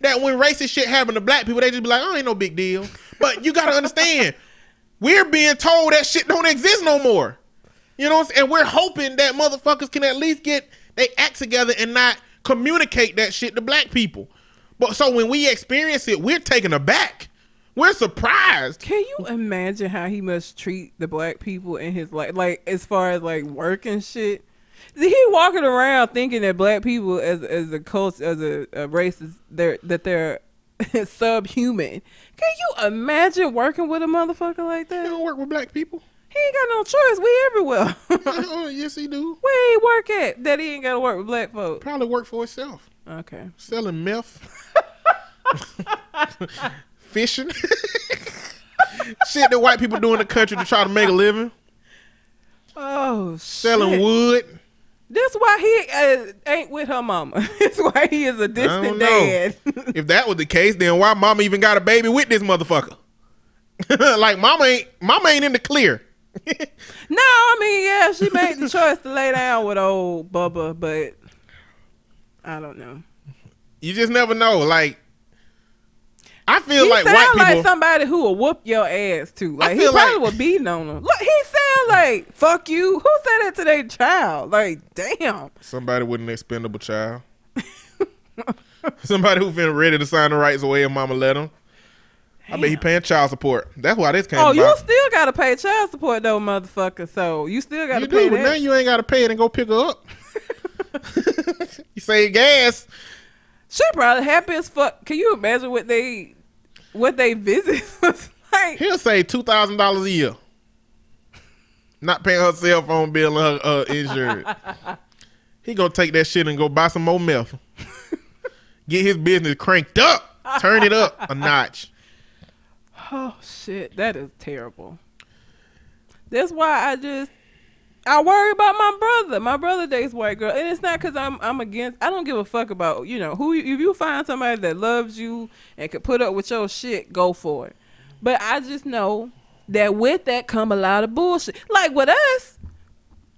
Speaker 3: that when racist shit happen to black people, they just be like, "Oh, ain't no big deal." But you gotta understand, we're being told that shit don't exist no more. You know, and we're hoping that motherfuckers can at least get they act together and not communicate that shit to black people. But so when we experience it, we're taken aback. We're surprised.
Speaker 2: Can you imagine how he must treat the black people in his life, like as far as like work and shit? He walking around thinking that black people, as as a culture, as a, a race, is they're that they're subhuman. Can you imagine working with a motherfucker like that?
Speaker 3: He don't work with black people.
Speaker 2: He ain't got no choice. We everywhere.
Speaker 3: oh, yes, he do.
Speaker 2: Where he work at that he ain't got to work with black folks?
Speaker 3: Probably work for himself,
Speaker 2: Okay.
Speaker 3: selling meth, fishing, shit that white people do in the country to try to make a living,
Speaker 2: Oh,
Speaker 3: selling
Speaker 2: shit.
Speaker 3: wood.
Speaker 2: That's why he uh, ain't with her mama. That's why he is a
Speaker 3: don't
Speaker 2: distant
Speaker 3: know.
Speaker 2: dad.
Speaker 3: If that was the case, then why mama even got a baby with this motherfucker? like mama ain't mama ain't in the clear.
Speaker 2: no, I mean, yeah, she made the choice to lay down with old Bubba, but I don't know.
Speaker 3: you just never know. Like I feel
Speaker 2: He
Speaker 3: like
Speaker 2: sound
Speaker 3: white people.
Speaker 2: like somebody who will whoop your ass too. Like he probably
Speaker 3: like-
Speaker 2: would beating on him. Look, he sound like fuck you. Who said that to their child? Like, damn.
Speaker 3: Somebody with an expendable child. Somebody who's been ready to sign the rights away and mama let him. I bet he paying child support. That's why this came
Speaker 2: Oh, you still gotta pay child support though, motherfucker. So you still gotta
Speaker 3: You
Speaker 2: pay
Speaker 3: do, but now you ain't got to pay it and go pick her up. you save gas.
Speaker 2: She probably happy as fuck. Can you imagine what they what they visit was like?
Speaker 3: He'll say two thousand dollars a year. Not paying her cell phone bill and her uh, insurance. he gonna take that shit and go buy some more meth. Get his business cranked up. Turn it up a notch.
Speaker 2: Oh shit, that is terrible. That's why I just I worry about my brother. My brother dates white girl, and it's not because I'm I'm against. I don't give a fuck about you know who. You, if you find somebody that loves you and can put up with your shit, go for it. But I just know that with that come a lot of bullshit. Like with us,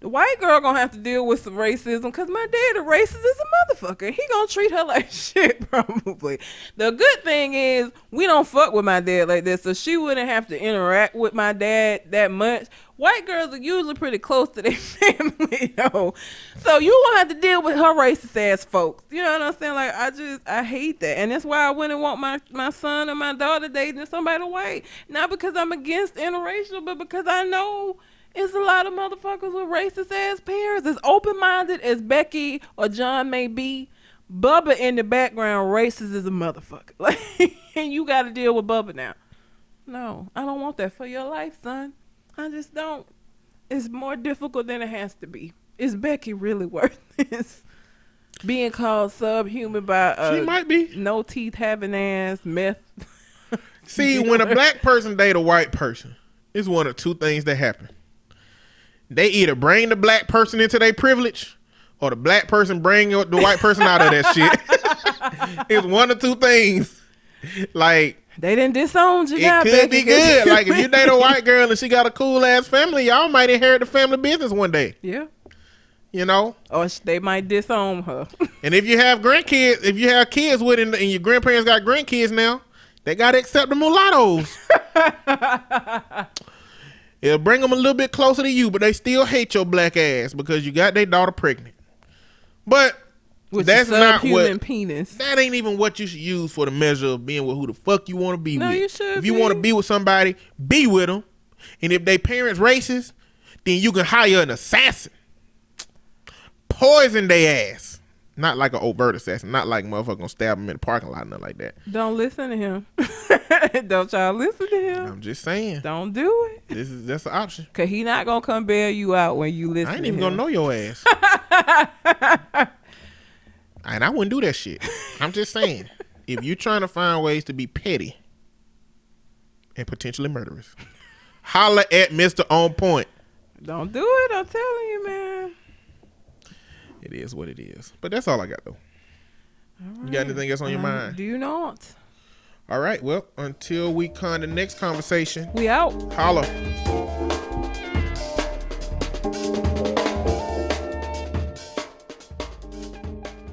Speaker 2: the white girl gonna have to deal with some racism because my dad a racist as a motherfucker. He gonna treat her like shit probably. The good thing is we don't fuck with my dad like this, so she wouldn't have to interact with my dad that much. White girls are usually pretty close to their family, though. So you won't have to deal with her racist ass folks. You know what I'm saying? Like I just I hate that. And that's why I wouldn't want my, my son or my daughter dating somebody white. Not because I'm against interracial, but because I know it's a lot of motherfuckers with racist ass parents. As open minded as Becky or John may be, Bubba in the background racist as a motherfucker. Like and you gotta deal with Bubba now. No, I don't want that for your life, son. I just don't. It's more difficult than it has to be. Is Becky really worth this? Being called subhuman by
Speaker 3: uh,
Speaker 2: She
Speaker 3: might be.
Speaker 2: no teeth having ass meth.
Speaker 3: See, when a black person date a white person, it's one of two things that happen. They either bring the black person into their privilege, or the black person bring the white person out of that shit. it's one of two things. Like
Speaker 2: They didn't disown you
Speaker 3: it
Speaker 2: now,
Speaker 3: could
Speaker 2: Becky,
Speaker 3: be good. Like if you date a white girl and she got a cool ass family, y'all might inherit the family business one day.
Speaker 2: yeah.
Speaker 3: You know.
Speaker 2: Or they might disown her.
Speaker 3: And if you have grandkids, if you have kids with it, and your grandparents got grandkids now, they got to accept the mulattoes. It'll bring them a little bit closer to you, but they still hate your black ass because you got their daughter pregnant. But
Speaker 2: With
Speaker 3: That's not what-
Speaker 2: penis.
Speaker 3: That ain't even what you should use for the measure of being with who the fuck you want to be
Speaker 2: No,
Speaker 3: with.
Speaker 2: you should
Speaker 3: if you want to
Speaker 2: be.
Speaker 3: with somebody, be with them. And if they parents racist, then you can hire an assassin. Poison their ass. Not like an overt assassin. Not like motherfucker gonna stab him in the parking lot, nothing like that.
Speaker 2: Don't listen to him. Don't y'all listen to him.
Speaker 3: I'm just saying.
Speaker 2: Don't do it.
Speaker 3: This is that's an option.
Speaker 2: Cause he not gonna come bail you out when you listen.
Speaker 3: I ain't even gonna know your ass. and I wouldn't do that shit. I'm just saying, if you're trying to find ways to be petty and potentially murderous, holla at Mr. On Point.
Speaker 2: Don't do it. I'm telling you, man.
Speaker 3: It is what it is. But that's all I got though. You got anything else on your
Speaker 2: Um,
Speaker 3: mind?
Speaker 2: Do you not?
Speaker 3: All right. Well, until we con the next conversation,
Speaker 2: We out.
Speaker 3: holla.